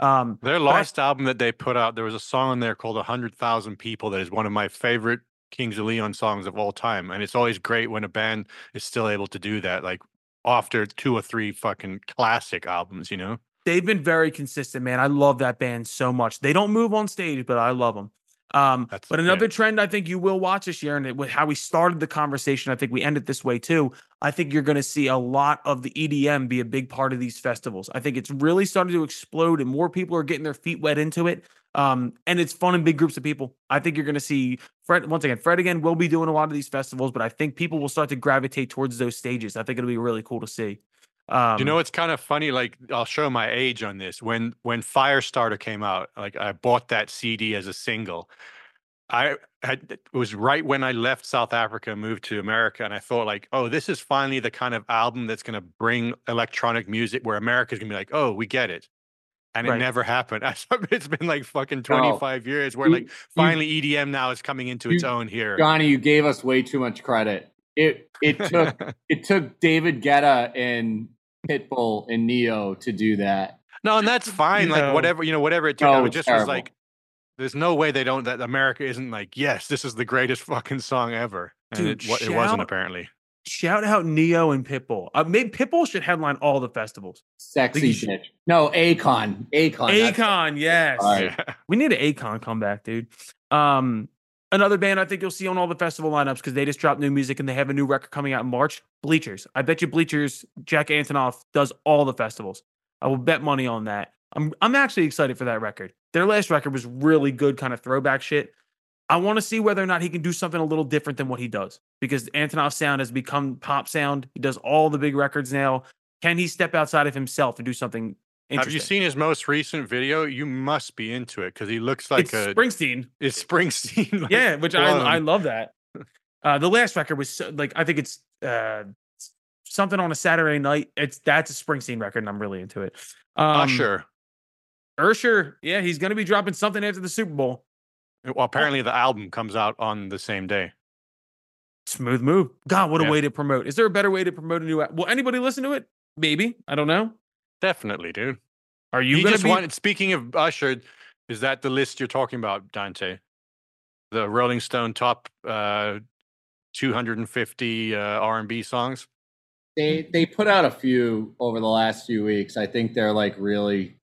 Um, Their but I- last album that they put out, there was a song on there called 100,000 People that is one of my favorite Kings of Leon songs of all time. And it's always great when a band is still able to do that, like after two or three fucking classic albums, you know? they've been very consistent, man. I love that band so much. They don't move on stage, but I love them. Um, That's- but another trend I think you will watch this year, and it, with how we started the conversation, I think we end it this way too. I think you're going to see a lot of the EDM be a big part of these festivals. I think it's really starting to explode, and more people are getting their feet wet into it. Um, and it's fun in big groups of people. I think you're going to see Fred once again. Fred again will be doing a lot of these festivals, but I think people will start to gravitate towards those stages. I think it'll be really cool to see. Um, you know, it's kind of funny. Like, I'll show my age on this. When when Firestarter came out, like I bought that CD as a single. I had it was right when I left South Africa, and moved to America, and I thought like, oh, this is finally the kind of album that's going to bring electronic music where America's going to be like, oh, we get it. And Right. it never happened. It's been like fucking No. 25 years where You- like finally EDM now is coming into its own here. Johnny, you gave us way too much credit. It it took it took David Guetta and Pitbull and Ne-Yo to do that. No, and that's fine. You like know. whatever, you know, whatever it took. No, I it's just was like, there's no way they don't that America isn't like, yes, this is the greatest fucking song ever. And Dude, it, wa- it wasn't apparently. shout out Ne-Yo and Pitbull. Uh, maybe Pitbull should headline all the festivals. Sexy you should- No, Akon. Akon. that's- Akon, yes. All right. Yeah. We need an Akon comeback, dude. Um, another band I think you'll see on all the festival lineups because they just dropped new music and they have a new record coming out in March. Bleachers. I bet you Bleachers. Jack Antonoff does all the festivals. I will bet money on that. I'm I'm actually excited for that record. Their last record was really good, kind of throwback shit. I want to see whether or not he can do something a little different than what he does because Antonoff's sound has become pop sound. He does all the big records now. Can he step outside of himself and do something Have you seen his most recent video? You must be into it because he looks like it's a Springsteen. it's Springsteen. like, yeah, which I I love that. Uh, the last record was so, like I think it's uh something on a Saturday night. It's that's a Springsteen record, and I'm really into it. Um, Usher. Ursher, yeah, he's gonna be dropping something after the Super Bowl. Well, apparently the album comes out on the same day. Smooth move. God, what a Yeah. way to promote. Is there a better way to promote a new? al- Will anybody listen to it? Maybe. I don't know. Definitely, dude. Are you he gonna just be? wanted. Speaking of Usher, is that the list you're talking about, Dante? The Rolling Stone top uh, 250 uh, R&B songs. They they put out a few over the last few weeks. I think they're like really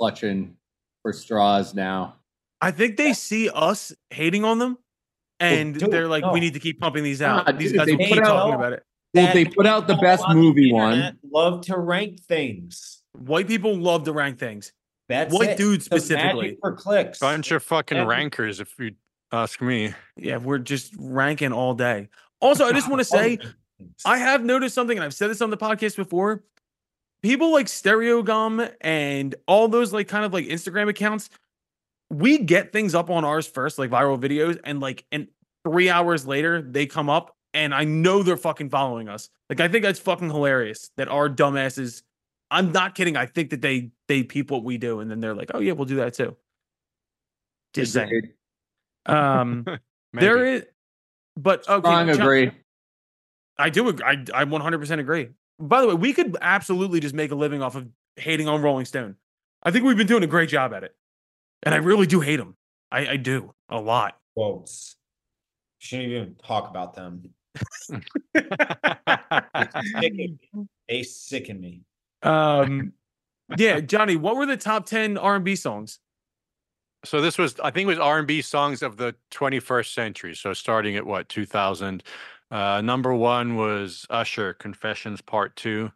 clutching for straws now. I think they see us hating on them, and dude, they're like, no. we need to keep pumping these Nah, out. these dude, guys they will put keep out- talking about it. Well, they put out the best on the movie one. Love to rank things. White people love to rank things. That's White it. dudes The magic specifically. for clicks. Bunch of fucking Every- rankers, if you ask me. Yeah, we're just ranking all day. Also, I just want to say, I have noticed something, and I've said this on the podcast before. People like Stereogum and all those like kind of like Instagram accounts, we get things up on ours first, like viral videos, and like and three hours later they come up, and I know they're fucking following us. Like I think that's fucking hilarious that our dumbasses. I'm not kidding. I think that they they peep what we do, and then they're like, oh yeah, we'll do that too. Just saying. Um, there is, but okay, Strong John- agree. I do. ag- I I 100% agree. By the way, we could absolutely just make a living off of hating on Rolling Stone. I think we've been doing a great job at it, and I really do hate them. I, I do a lot. quotes. Shouldn't even talk about them. Sicken me. They sicken me. Um, yeah, Johnny, what were the top 10 R&B songs? so this was, I think, it was R&B songs of the 21st century. So starting at what 2000. Uh, number one was Usher, Confessions Part Two.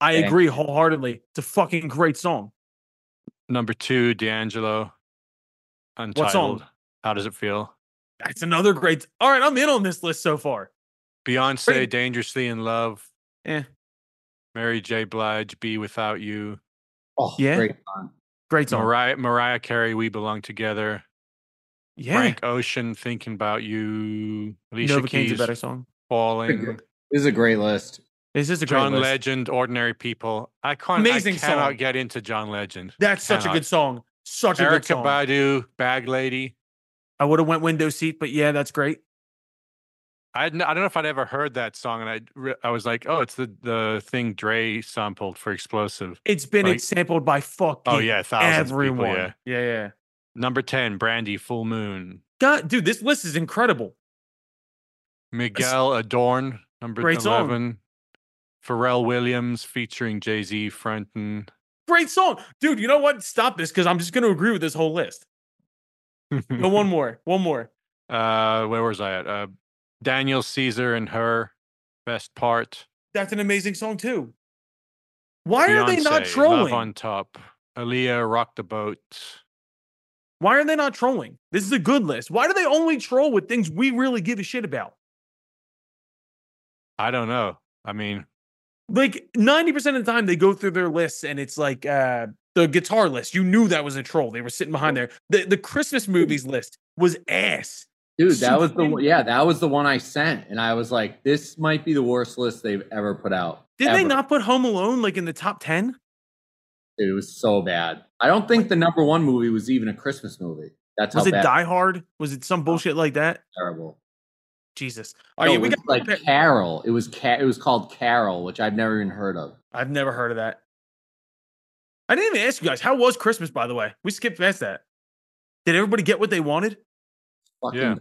I Okay. agree wholeheartedly. It's a fucking great song. Number two, D'Angelo. Untitled. song? How does it feel? That's another great. All right, I'm in on this list so far. Beyonce, Pretty- Dangerously in Love. Yeah. Mary J. Blige, "Be Without You." Oh, Yeah. great song. Great song. Mariah Mariah Carey, "We Belong Together." Yeah. Frank Ocean, "Thinking About You." Alicia Novacane's a better song. "Falling." This is a great list. This is a great John list. Legend, "Ordinary People." I can't. Amazing I cannot song. get into John Legend. That's such a good song. Such a good song. Erykah song. Badu, "Bag Lady." I would have went window seat, but yeah, that's great. I I don't know if I'd ever heard that song, and I I was like, oh, it's the the thing Dre sampled for Explosive. It's been Like- sampled by fucking Oh yeah, thousands everyone. of people. Yeah. yeah, yeah. Number ten, Brandy, Full Moon. God, dude, this list is incredible. Miguel Adorn, number Great song. eleven. Pharrell Williams featuring Jay Z fronting. Great song, dude. You know what? Stop this because I'm just going to agree with this whole list. Go one more, one more. uh, where was I at? Uh, Daniel Caesar and H.E.R. best part. That's an amazing song too. Why are they not trolling? Love on top. Aaliyah, Rock the Boat. Why are they not trolling? This is a good list. Why do they only troll with things we really give a shit about? I don't know. I mean, Like 90% of the time they go through their lists and it's like uh the guitar list. You knew that was a troll. They were sitting behind there. The the Christmas movies list was ass. Dude, that was the yeah, that was the one I sent, and I was like, this might be the worst list they've ever put out. Did they not put Home Alone like in the top 10? It was so bad. I don't think the number one movie was even a Christmas movie. That's Was how it bad. Die Hard? Was it some bullshit like that? terrible. Jesus. No, Oh, yeah, we got like Carol. It was ca- It was called Carol, which I've never even heard of. I've never heard of that. I didn't even ask you guys. How was Christmas, by the way? We skipped past that. Did everybody get what they wanted? Fucking Yeah.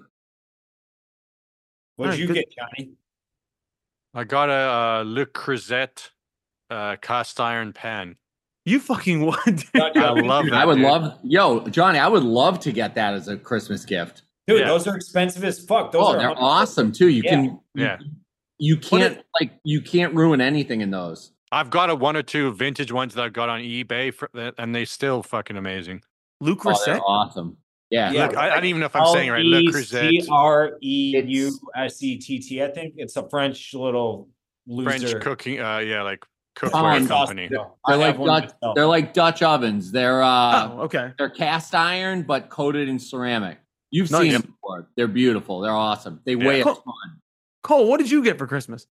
What'd Alright, you good. get, Johnny? I got a uh, Le Creuset uh, cast iron pan. You fucking what? dude? I love that. I would dude. love, yo, Johnny. I would love to get that as a Christmas gift. Dude, Yeah. those are expensive as fuck. Those oh, are they're 100 awesome too. You Yeah. can, you, Yeah. you What can't if- like, you can't ruin anything in those. I've got a one or two vintage ones that I've got on eBay, for, that- and they still fucking amazing. Luke Oh, they're awesome. Yeah. Yeah. Look, I, I don't even know if I'm saying it right. Le Creuset, C R E U S E T T. I think it's a French little loser. French loser. cooking. Uh, yeah, like Um, cookware Sauce company. though. I They're like Dutch, they're like Dutch ovens. They're uh oh, okay. they're cast iron but coated in ceramic. You've Nice. seen them before. They're beautiful. They're awesome. They Yeah. weigh a ton. Cole, what did you get for Christmas?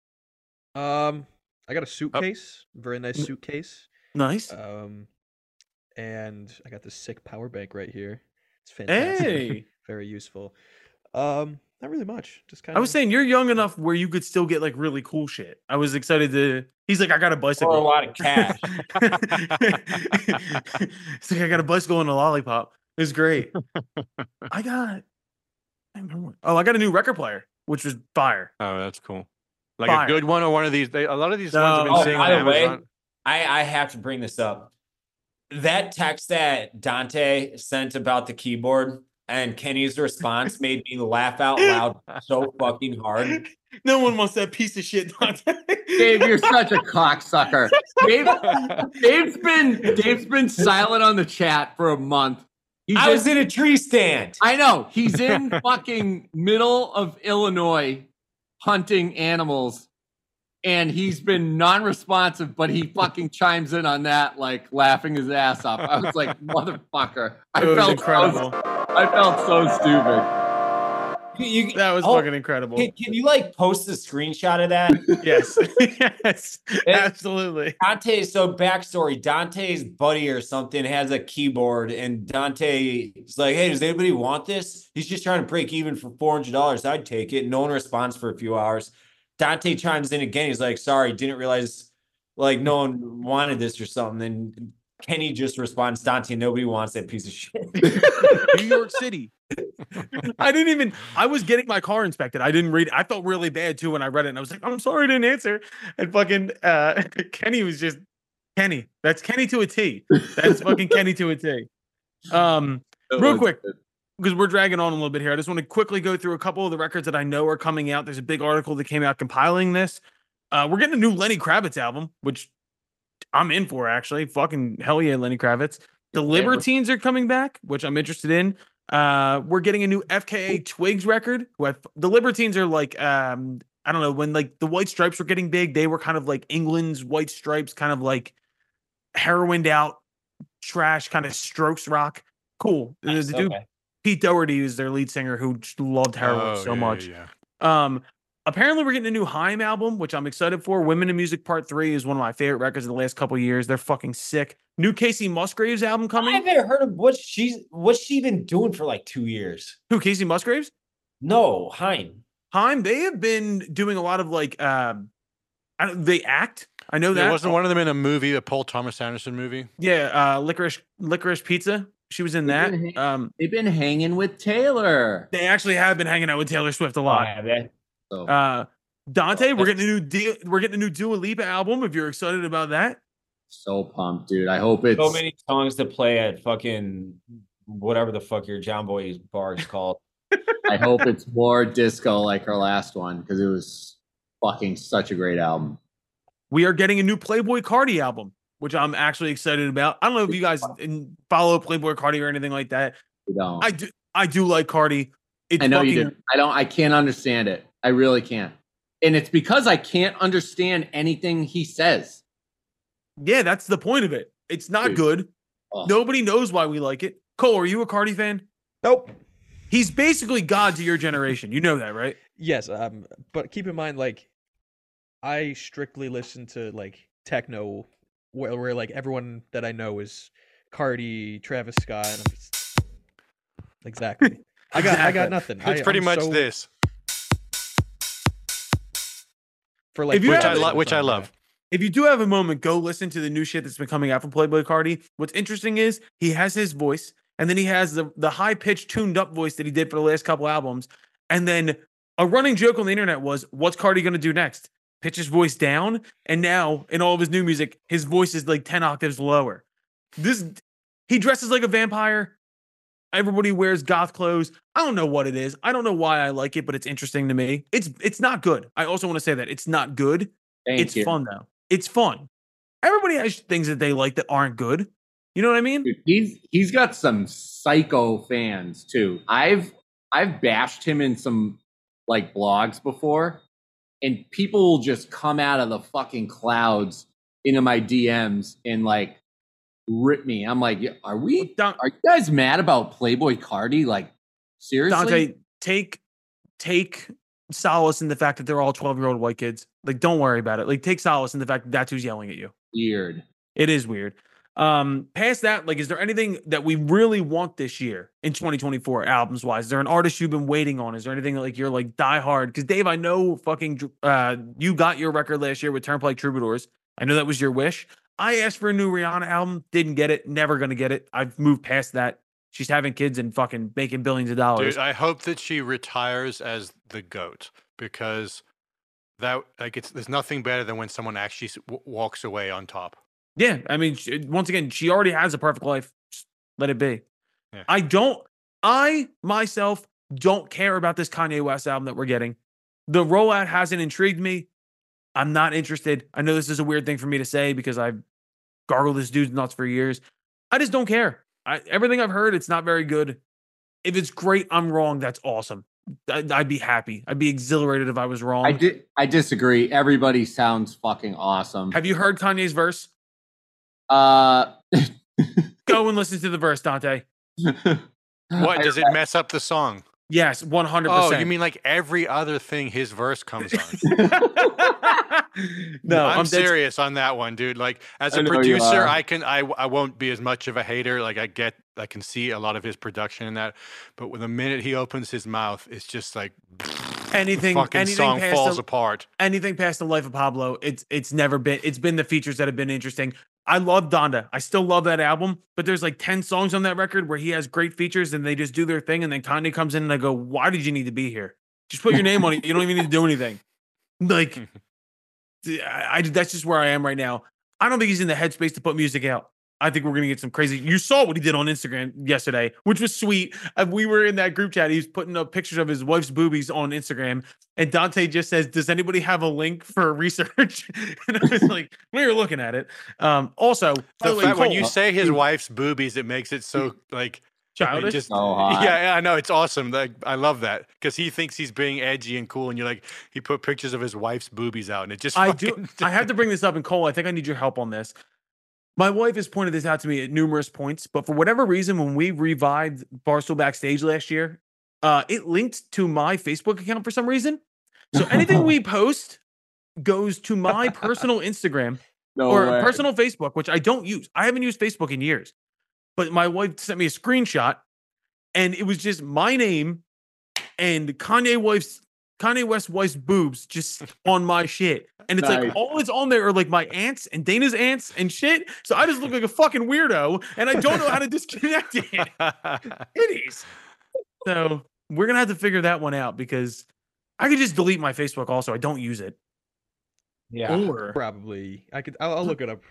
Um, I got a suitcase, very nice suitcase. Nice. Um, and I got this sick power bank right here. It's fantastic. Hey. very useful. Um, not really much. Just kind of. I was saying you're young enough where you could still get like really cool shit. I was excited to. He's like, I got a bicycle for a lot of cash. It's like I got a bicycle and a lollipop. It's great. I got. I don't remember what- Oh, I got a new record player, which was fire. Oh, that's cool. Like Fire. a good one or one of these. They, a lot of these ones I've been No. Oh, seeing by on the way, Amazon. I, I have to bring this up. That text that Dante sent about the keyboard and Kenny's response made me laugh out loud so fucking hard. No one wants that piece of shit. Dante. Dave, you're such a cocksucker. Dave, Dave's been Dave's been silent on the chat for a month. He's I was in- in a tree stand. I know he's in fucking middle of Illinois hunting animals, and he's been non-responsive, but he fucking chimes in on that, like laughing his ass off. I was like, motherfucker! I It was felt incredible. So, I felt so stupid. You- That was oh, fucking incredible. Can, can you like post a screenshot of that? yes, yes, absolutely. Dante, so backstory Dante's buddy or something has a keyboard, and Dante is like, Hey, does anybody want this? He's just trying to break even for $400. I'd take it. No one responds for a few hours. Dante chimes in again. He's like, Sorry, didn't realize like no one wanted this or something. And Kenny just responds, Dante, nobody wants that piece of shit. New York City. I didn't even. I was getting my car inspected. I didn't read. I felt really bad too when I read it, and I was like, "I'm sorry, I didn't answer." And fucking uh, Kenny was just Kenny. That's Kenny to a T. That's fucking Kenny to a T. Um, real quick, because we're dragging on a little bit here. I just want to quickly go through a couple of the records that I know are coming out. There's a big article that came out compiling this. Uh, we're getting a new Lenny Kravitz album, which I'm in for actually. Fucking hell yeah, Lenny Kravitz. The Libertines are coming back, which I'm interested in. Uh, we're getting a new FKA Twigs record. Who I, the Libertines are like um I don't know when like the White Stripes were getting big. They were kind of like England's White Stripes, kind of like heroined out trash, kind of Strokes rock. Cool. Nice, the dude okay. Pete Doherty is their lead singer who loved heroin Oh, so yeah, much. Yeah, yeah. Um, apparently we're getting a new Haim album, which I'm excited for. Women in Music Part Three is one of my favorite records of the last couple of years. They're fucking sick. New Kacey Musgraves album coming. I haven't heard of what she's what's she been doing for like two years. Who Kacey Musgraves? No, Haim. Haim. They have been doing a lot of like um, I don't, they act. I know There that. wasn't one of them in a movie, a Paul Thomas Anderson movie. Yeah, uh, licorice licorice pizza. She was in that. Mhm. Um, They've been hanging with Taylor. they actually have been hanging out with Taylor Swift a Oh, lot. have? So Uh, Dante, Oh, we're getting a new deal. We're getting a new Dua Lipa album. If you're excited about that, so pumped, dude. I hope it's So many songs to play at fucking whatever the fuck your John Boy bar is called. I hope it's more disco like her last one because it was fucking such a great album. we are getting a new Playboi Carti album, which I'm actually excited about. I don't know if you guys follow Playboi Carti or anything like that. You know, I do. I do like Carti. It's I know fucking, you did. I don't. I can't understand it. I really can't. And it's because I can't understand anything he says. Yeah, that's the point of it. It's not Dude. good. Ugh. Nobody knows why we like it. Cole, are you a Carti fan? Nope. He's basically God to your generation. You know that, right? Yes, um, but keep in mind, like, I strictly listen to like techno, where, where like everyone that I know is Carti, Travis Scott. And I'm just... Exactly. I got, I got nothing. It's I, pretty I'm much so- this, for like. Which I, have- lo- which I love. If you do have a moment, go listen to the new shit that's been coming out from Playboi Carti. What's interesting is he has his voice, and then he has the the high pitched, tuned up voice that he did for the last couple albums. And then a running joke on the internet was, "What's Carti gonna do next? Pitch his voice down?" And now in all of his new music, his voice is like ten octaves lower. This he dresses like a vampire. Everybody wears goth clothes. I don't know what it is. I don't know why I like it, but it's interesting to me. It's it's not good. I also want to say that it's not good. Thank it's you. fun though. It's fun. Everybody has things that they like that aren't good. You know what I mean? Dude, he's he's got some psycho fans too. I've I've bashed him in some like blogs before, and people will just come out of the fucking clouds into my DMs and like rip me. I'm like, are we? Don- Are you guys mad about Playboi Carti? Like, seriously? Dante, take take solace in the fact that they're all 12 year old white kids. Like, don't worry about it. Like, take solace in the fact that that's who's yelling at you. Weird. It is weird. Um, past that, like, is there anything that we really want this year in 2024 albums wise? Is there an artist you've been waiting on? Is there anything that, like you're like die hard? Because Dave, I know fucking uh you got your record last year with Turnpike Troubadours. I know that was your wish. I asked for a new Rihanna album, didn't get it, never gonna get it. I've moved past that. She's having kids and fucking making billions of dollars. Dude, I hope that she retires as the goat because that like it's there's nothing better than when someone actually walks away on top. Yeah, I mean, she, once again, she already has a perfect life. Just let it be. Yeah. I don't. I myself don't care about this Kanye West album that we're getting. The rollout hasn't intrigued me. I'm not interested. I know this is a weird thing for me to say because I've gargled this dude's nuts for years. I just don't care. I, everything I've heard, it's not very good. If it's great, I'm wrong. That's awesome. I'd, I'd be happy. I'd be exhilarated if I was wrong. I did. I disagree. Everybody sounds fucking awesome. Have you heard Kanye's verse? Uh, Go and listen to the verse, Dante. What does it mess up the song? Yes, 100%. Oh, you mean like every other thing his verse comes on? no, I'm, I'm, serious on that one, dude. Like as I a know you producer. I can I I won't be as much of a hater. Like I get I can see a lot of his production in that, but when the minute he opens his mouth, it's just like Anything- the fucking anything song past falls the- apart. anything past the life of Pablo. It's it's never been. It's been the features that have been interesting. I love Donda. I still love that album, but there's like 10 songs on that record where he has great features and they just do their thing. And then Kanye comes in and I go, Why did you need to be here? Just put your name on it. You don't even need to do anything. Like, I, I that's just where I am right now. I don't think he's in the headspace to put music out. I think we're gonna get some crazy. You saw what he did on Instagram yesterday, which was sweet. Uh, we were in that group chat. He was putting up pictures of his wife's boobies on Instagram, and Dante just says, "Does anybody have a link for research?" and I was like, "We were looking at it." Um, also, by The the way, fact when you say his wife's boobies, it makes it so like It Childish. just- So yeah, yeah, I know it's awesome. Like I love that because he thinks he's being edgy and cool, and you're like, he put pictures of his wife's boobies out, and it just. I do. I have to bring this up, and Cole, I think I need your help on this. My wife has pointed this out to me at numerous points, but for whatever reason, when we revived Barstool Backstage last year, uh, it linked to my Facebook account for some reason. So anything we post goes to my personal Instagram No or way. personal Facebook, which I don't use. I haven't used Facebook in years. But my wife sent me a screenshot, and it was just my name and Kanye wife's Kanye West wife's boobs just on my shit. And it's Nice. like all that's on there are like my aunts and Dana's aunts and shit. So I just look like a fucking weirdo, and I don't know how to disconnect it. Titties. So we're gonna have to figure that one out because I could just delete my Facebook. Also, I don't use it. Yeah. Or Probably. I could. I'll, I'll look it up w-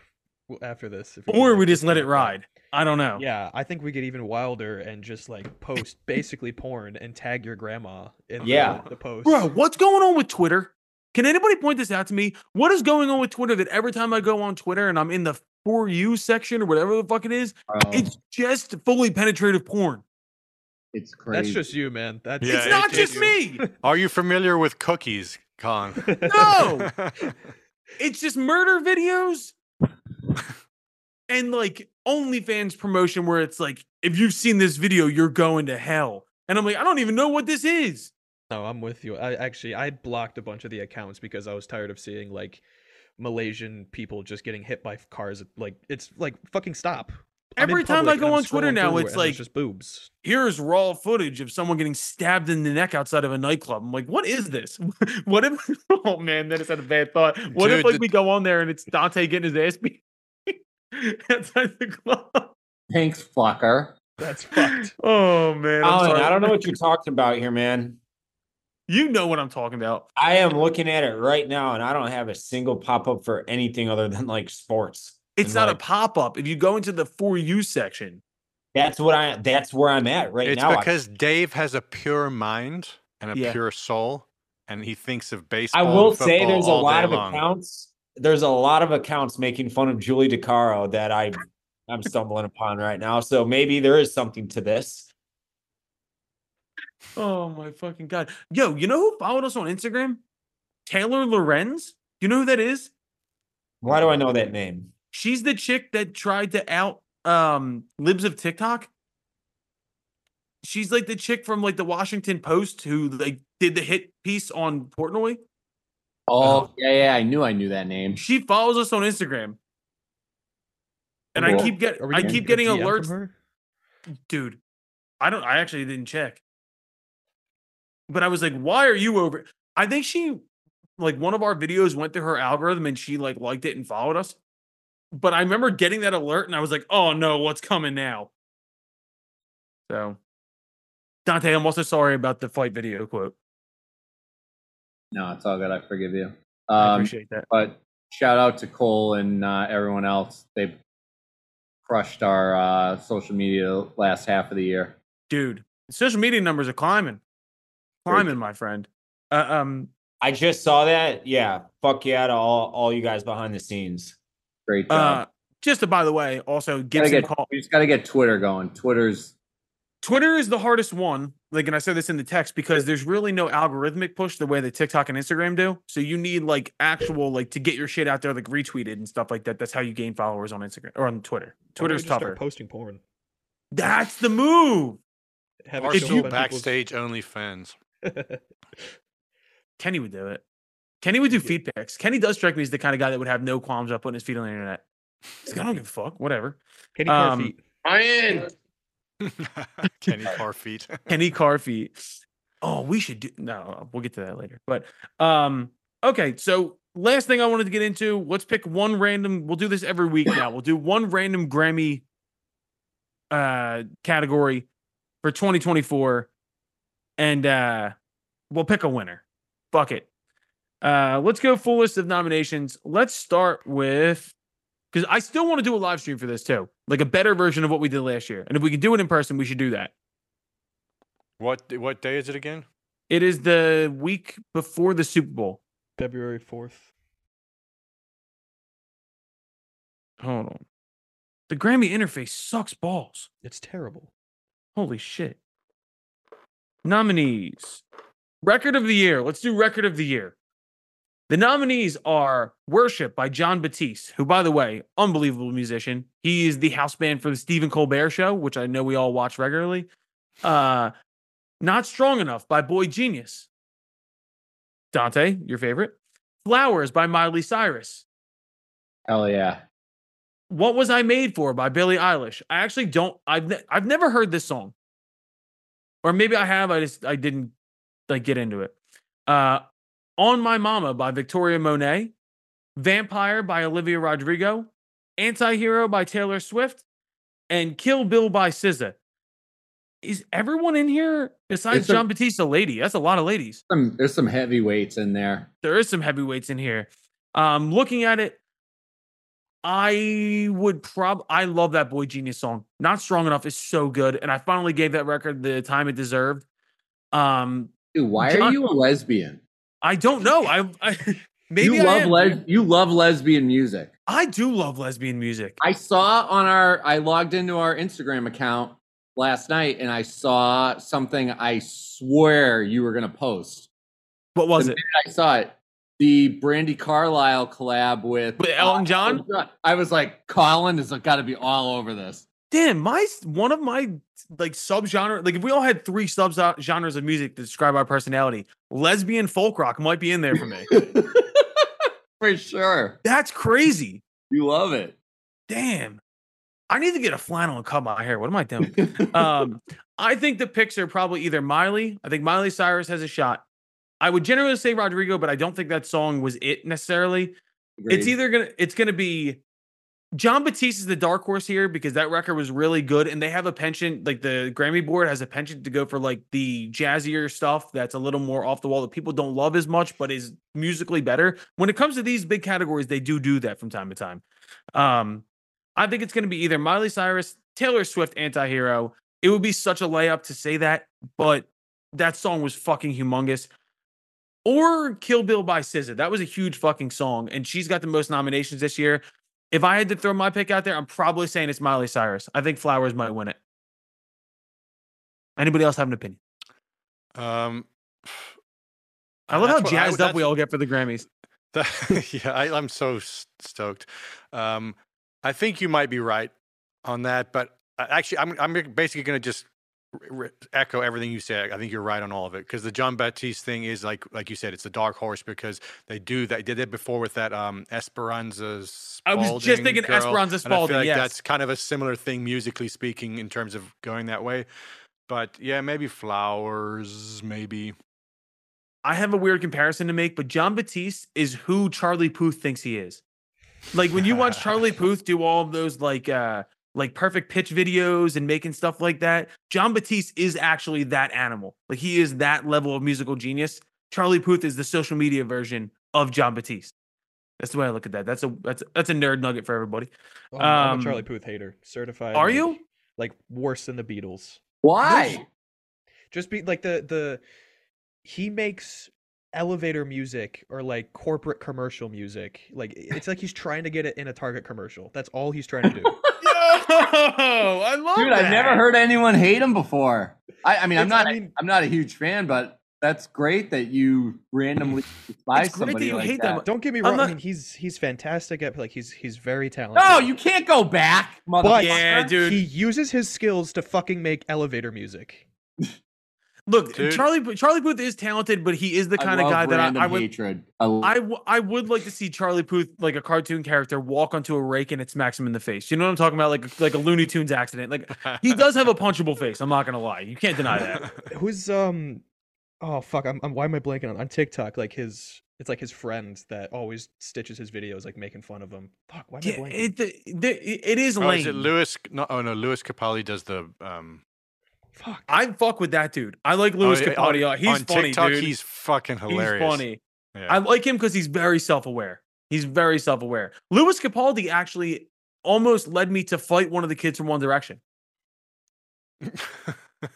after this. if or we just let it ride. I don't know. Yeah, I think we get even wilder and just like post basically porn and tag your grandma in Yeah. the, the post. Bro, what's going on with Twitter? Can anybody point this out to me? What is going on with Twitter that every time I go on Twitter and I'm in the for you section or whatever the fuck it is, Bro, it's just fully penetrative porn. it's crazy. That's just you, man. That's Yeah, it's not it's just me. Are you familiar with cookies, Con? No. It's just murder videos and like OnlyFans promotion where it's like, if you've seen this video, you're going to hell. And I'm like, I don't even know what this is. No, I'm with you. I actually I blocked a bunch of the accounts because I was tired of seeing like Malaysian people just getting hit by cars. Like it's like fucking stop. I'm Every time I go on Twitter now, it's like- just boobs. here's raw footage of someone getting stabbed in the neck outside of a nightclub. I'm like, what is this? what if? Oh man, that is a bad thought. What if like the- we go on there and it's Dante getting his ass beat outside the club? Thanks, fucker. That's fucked. Oh man, I'm Alan, sorry. I don't know what you're talking about here, man. You know what I'm talking about. I am looking at it right now, and I don't have a single pop up for anything other than like sports. It's And, not a pop up. If you go into the for you section, That's what I. That's where I'm at right it's now. I- because Dave has a pure mind and a Yeah. pure soul, and he thinks of baseball. I will and say there's a lot of long. accounts. There's a lot of accounts making fun of Julie DiCaro that I I'm stumbling upon right now. So maybe there is something to this. oh my fucking god, yo, you know who followed us on Instagram? Taylor Lorenz. You know who that is? Why do I know that name? She's the chick that tried to out um libs of TikTok. She's like the chick from like the Washington Post who like did the hit piece on Portnoy. Oh, um, yeah, yeah. I knew I knew that name. She follows us on Instagram. And I keep get I getting keep getting alerts, her? dude. I don't I actually didn't check. But I was like, why are you over? I think she like one of our videos went to her algorithm and she like liked it and followed us. But I remember getting that alert and I was like, oh no, what's coming now? So Dante, I'm also sorry about the fight video quote. No, it's all good. I forgive you. I Um, appreciate that. but shout out to Cole and uh, everyone else. They crushed our uh, social media last half of the year. Dude, social media numbers are climbing. Climbing, my friend. Uh, um, I just saw that. Yeah, fuck yeah to all all you guys behind the scenes. Great uh, job. just a, by the way, also gotta Gibson get, call. we just got to get Twitter going. Twitter's Twitter is the hardest one. Like, and I said this in the text because there's really no algorithmic push the way that TikTok and Instagram do. So you need like actual like to get your shit out there, like retweeted and stuff like that. That's how you gain followers on Instagram or on Twitter. Why don't Twitter's just start tougher. posting porn. That's the move. Have it Or If show so you- up on people's- backstage OnlyFans. Kenny would do it. Kenny would do Yeah. feet pics. Kenny does strike me as the kind of guy that would have no qualms about putting his feet on the internet. He's like, I don't give a fuck. Whatever. Kenny Car Um, feet. Ryan. Kenny Car feet. Kenny car feet. Oh, we should do no, we'll get to that later. But um, okay, so last thing I wanted to get into, let's pick one random, we'll do this every week now. We'll do one random Grammy uh category for 2024 and uh we'll pick a winner. Fuck it. Uh let's go full list of nominations. Let's start with because I still want to do a live stream for this too, like a better version of what we did last year. And if we can do it in person, we should do that. What what day is it again? It is the week before the Super Bowl. February fourth. Hold on. The Grammy interface sucks balls. It's terrible. Holy shit. Nominees. Record of the year. Let's do record of the year. The nominees are Worship by Jon Batiste, who, by the way, unbelievable musician. He is the house band for the Stephen Colbert Show, which I know we all watch regularly. Uh, Not Strong Enough by boygenius. Dante, your favorite. Flowers by Miley Cyrus. Hell yeah. What Was I Made For by Billie Eilish. I actually don't, I've, ne- I've never heard this song. Or maybe I have, I just, I didn't like get into it. Uh, On My Mama by Victoria Monet. Vampire by Olivia Rodrigo. Antihero by Taylor Swift. And Kill Bill by SZA. Is everyone in here besides John Batista lady? That's a lot of ladies. Some, there's some heavyweights in there. There is some heavyweights in here. Um, looking at it, I would prob I love that boygenius song. Not strong enough is so good, and I finally gave that record the time it deserved. Um, Dude, why John- are you a lesbian? I don't know. I, I maybe you love les- you love lesbian music. I do love lesbian music. I saw on our I logged into our Instagram account last night and I saw something I swear you were gonna post. What was The it? I saw it. The Brandi Carlile collab with, With Elton John? I was like, Colin has got to be all over this. Damn, my one of my like subgenre. Like if we all had three sub genres of music to describe our personality, lesbian folk rock might be in there for me. For sure. That's crazy. You love it. Damn. I need to get a flannel and cut my hair. What am I doing? um, I think the picks are probably either Miley. I think Miley Cyrus has a shot. I would generally say Rodrigo, but I don't think that song was it necessarily. It's either gonna it's gonna be Jon Batiste is the dark horse here because that record was really good, and they have a penchant. Like the Grammy board has a penchant to go for like the jazzier stuff that's a little more off the wall that people don't love as much, but is musically better. When it comes to these big categories, they do do that from time to time. Um, I think it's going to be either Miley Cyrus, Taylor Swift, Antihero. It would be such a layup to say that, but that song was fucking humongous. Or Kill Bill by SZA. That was a huge fucking song, and she's got the most nominations this year. If I had to throw my pick out there, I'm probably saying it's Miley Cyrus. I think Flowers might win it. Anybody else have an opinion? Um, I love how what I jazzed up we all get for the Grammys. That- yeah, I, I'm so stoked. Um, I think you might be right on that, but uh, actually, I'm I'm basically going to just echo everything you said. I think you're right on all of it because the Jon Batiste thing is like like you said, it's a dark horse because they do that. They did it before with that um Esperanza. I was just thinking girl, Esperanza Spalding, like yes. that's kind of a similar thing musically speaking in terms of going that way. But yeah, maybe flowers, maybe. I have a weird comparison to make, but Jon Batiste is who Charlie Puth thinks he is. Like when you watch Charlie Puth do all of those like uh like perfect pitch videos and making stuff like that, Jon Batiste is actually that animal. Like he is that level of musical genius. Charlie Puth is the social media version of Jon Batiste. That's the way I look at that. That's a that's that's a nerd nugget for everybody. Oh, I'm Um, a Charlie Puth hater, certified. Are like- you? like worse than the Beatles? Why? Just be like the the he makes elevator music or like corporate commercial music. Like it's like he's trying to get it in a Target commercial. That's all he's trying to do. Yo, I love Dude, I've never heard anyone hate him before. I, I mean, I'm not. I I mean- am not a huge fan, but that's great that you randomly despise It's great that somebody you like hate that. them. Don't get me I'm wrong. I mean, he's he's fantastic at like he's he's very talented. No, you can't go back, motherfucker. Yeah, dude. He uses his skills to fucking make elevator music. Look, Dude. Charlie Charlie Puth is talented, but he is the I kind of guy that I, I would hatred. I, I, w- I would like to see Charlie Puth like a cartoon character walk onto a rake and it smacks him in the face. You know what I'm talking about? Like like a Looney Tunes accident. Like he does have a punchable face. I'm not gonna lie. You can't deny that. Who's um oh fuck, I'm, I'm why am I blanking on on TikTok? Like his it's like his friend that always stitches his videos like making fun of him. Fuck, why am I Yeah, blanking? it, the, the, it is Oh, lame. is it Lewis? No, oh no, Lewis Capaldi does the um. Fuck. I fuck with that dude. I like oh, Lewis oh, Capaldi. on- He's on funny, TikTok, dude. He's fucking hilarious. He's funny. Yeah. I like him because he's very self-aware. He's very self-aware. Lewis Capaldi actually almost led me to fight one of the kids from One Direction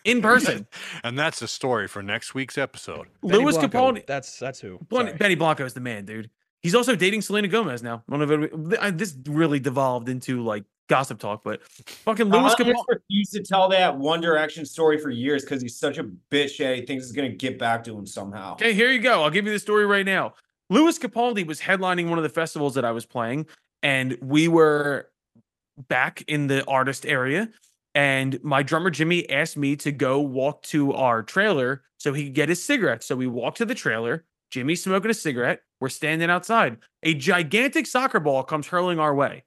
in person. and that's the story for next week's episode. Benny Lewis Blanco, Capaldi. That's that's who. Sorry. Benny Blanco is the man, dude. He's also dating Selena Gomez now. One of it, this really devolved into like gossip talk, but fucking Lewis has Capaldi. refused to tell that One Direction story for years because he's such a bitch that he thinks he's gonna get back to him somehow. Okay, here you go. I'll give you the story right now. Lewis Capaldi was headlining one of the festivals that I was playing, and we were back in the artist area. And my drummer Jimmy asked me to go walk to our trailer so he could get his cigarette. So we walked to the trailer. Jimmy's smoking a cigarette. We're standing outside. A gigantic soccer ball comes hurling our way.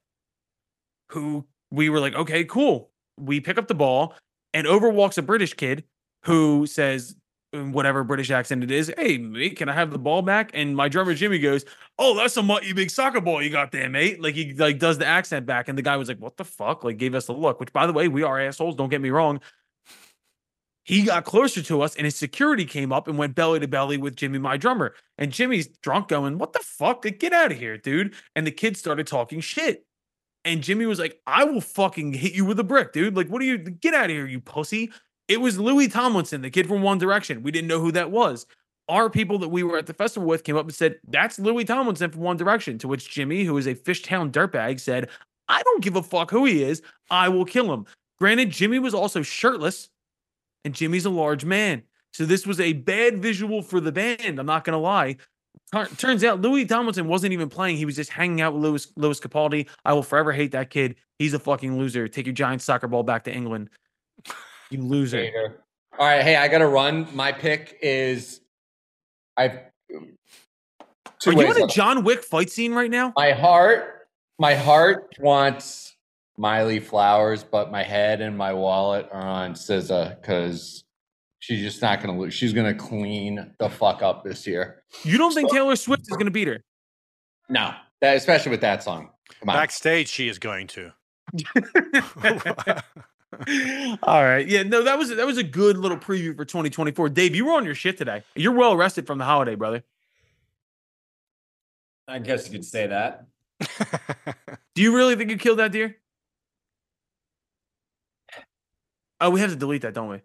Who we were like, okay, cool. We pick up the ball, and over walks a British kid who says, mm, whatever British accent it is, hey, mate, can I have the ball back? And my drummer Jimmy goes, oh, that's a mighty big soccer ball you got there, mate. Like he like does the accent back, and the guy was like, what the fuck? Like gave us a look. Which, by the way, we are assholes. Don't get me wrong. He got closer to us, and his security came up and went belly to belly with Jimmy, my drummer. And Jimmy's drunk, going, "What the fuck? Get out of here, dude!" And the kid started talking shit. And Jimmy was like, I will fucking hit you with a brick, dude. Like, what are you? Get out of here, you pussy. It was Louis Tomlinson, the kid from One Direction. We didn't know who that was. Our people that we were at the festival with came up and said, That's Louis Tomlinson from One Direction. To which Jimmy, who is a Fishtown dirtbag, said, I don't give a fuck who he is. I will kill him. Granted, Jimmy was also shirtless, and Jimmy's a large man. So this was a bad visual for the band. I'm not going to lie. Tur- Turns out Louis Tomlinson wasn't even playing. He was just hanging out with Lewis Lewis Capaldi. I will forever hate that kid. He's a fucking loser. Take your giant soccer ball back to England. You loser. Hater. All right, hey, I gotta run. My pick is I've Are you in a. John Wick fight scene right now? my heart my heart wants Miley Flowers, but my head and my wallet are on SZA because she's just not gonna lose. She's gonna clean the fuck up this year. You don't think Taylor Swift is going to beat her? No, that especially with that song. Come on. Backstage, she is going to. All right. Yeah, no, that was that was a good little preview for 2024. Dave, you were on your shit today. You're well rested from the holiday, brother. I guess you could say that. Do you really think you killed that deer? Oh, we have to delete that, don't we?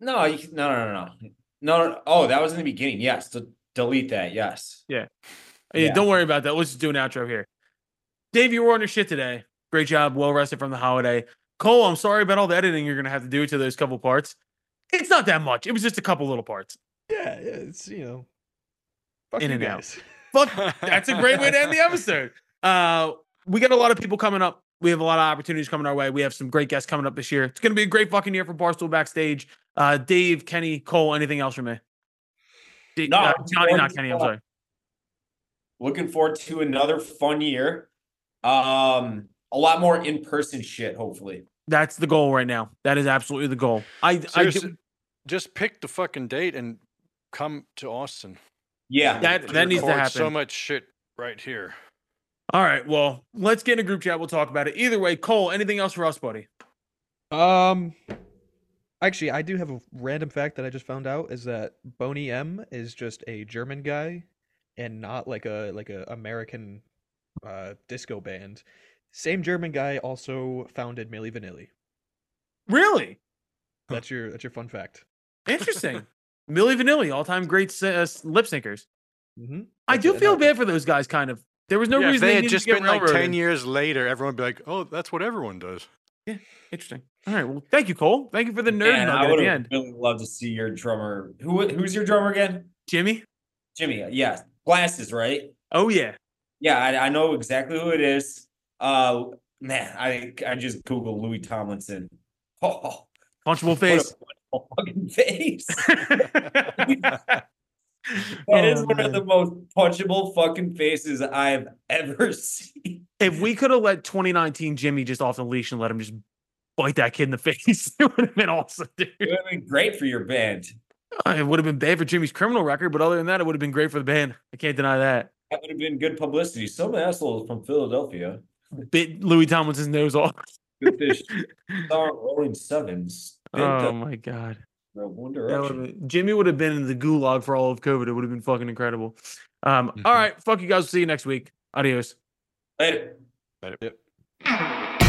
No, you, no, no, no, no, no, no. Oh, that was in the beginning. Yes, to delete that. Yes. Yeah, Yeah. don't worry about that. Let's just do an outro here. Dave, you were on your shit today. Great job. Well rested from the holiday. Cole, I'm sorry about all the editing you're gonna have to do to those couple parts. It's not that much. It was just a couple little parts. Yeah, yeah, it's you know, fuck In you and out. Fuck, that's a great way to end the episode. Uh, we got a lot of people coming up. We have a lot of opportunities coming our way. We have some great guests coming up this year. It's going to be a great fucking year for Barstool Backstage. Uh, Dave, Kenny, Cole, anything else from me? D- No, uh, Johnny, going not to, Kenny. I'm sorry. Looking forward to another fun year. Um, a lot more in person shit. Hopefully. That's the goal right now. That is absolutely the goal. I, I just pick the fucking date and come to Austin. Yeah. that that needs to happen. So much shit right here. All right. Well, let's get in a group chat. We'll talk about it. Either way, Cole. Anything else for us, buddy? Um, actually, I do have a random fact that I just found out is that Boney M is just a German guy, and not like a like a American uh disco band. Same German guy also founded Milli Vanilli. Really That's your that's your fun fact. interesting. Milli Vanilli, all-time great uh, lip syncers. Mm-hmm. I do feel bad for those guys. Kind of. There was no yeah, if reason they they had just to been like 10 years later, everyone would be like, oh, that's what everyone does. Yeah, interesting. All right. Well, thank you, Cole. Thank you for the nerd Man, I nugget at would the have end. really loved to see your drummer. Who who's your drummer again? Jimmy. Jimmy. Yeah, glasses, right? Oh yeah. Yeah, I, I know exactly who it is. Uh, man, I I just googled Louis Tomlinson. Oh, Punchable what face. a fucking face! That is Oh, one man. of the most punchable fucking faces I've ever seen. if we could have let 2019 Jimmy just off the leash and let him just bite that kid in the face, it would have been awesome, dude. It would have been great for your band. Uh, It would have been bad for Jimmy's criminal record, but other than that, it would have been great for the band. I can't deny that. That would have been good publicity. Some asshole from Philadelphia Bit Louis Tomlinson's nose off. with this song Rolling Sevens. Oh my god. The One That would've been- Jimmy would have been in the gulag for all of COVID. It would have been fucking incredible. Um, Mhm. all right, fuck you guys. See you next week. Adios. Later. Yep.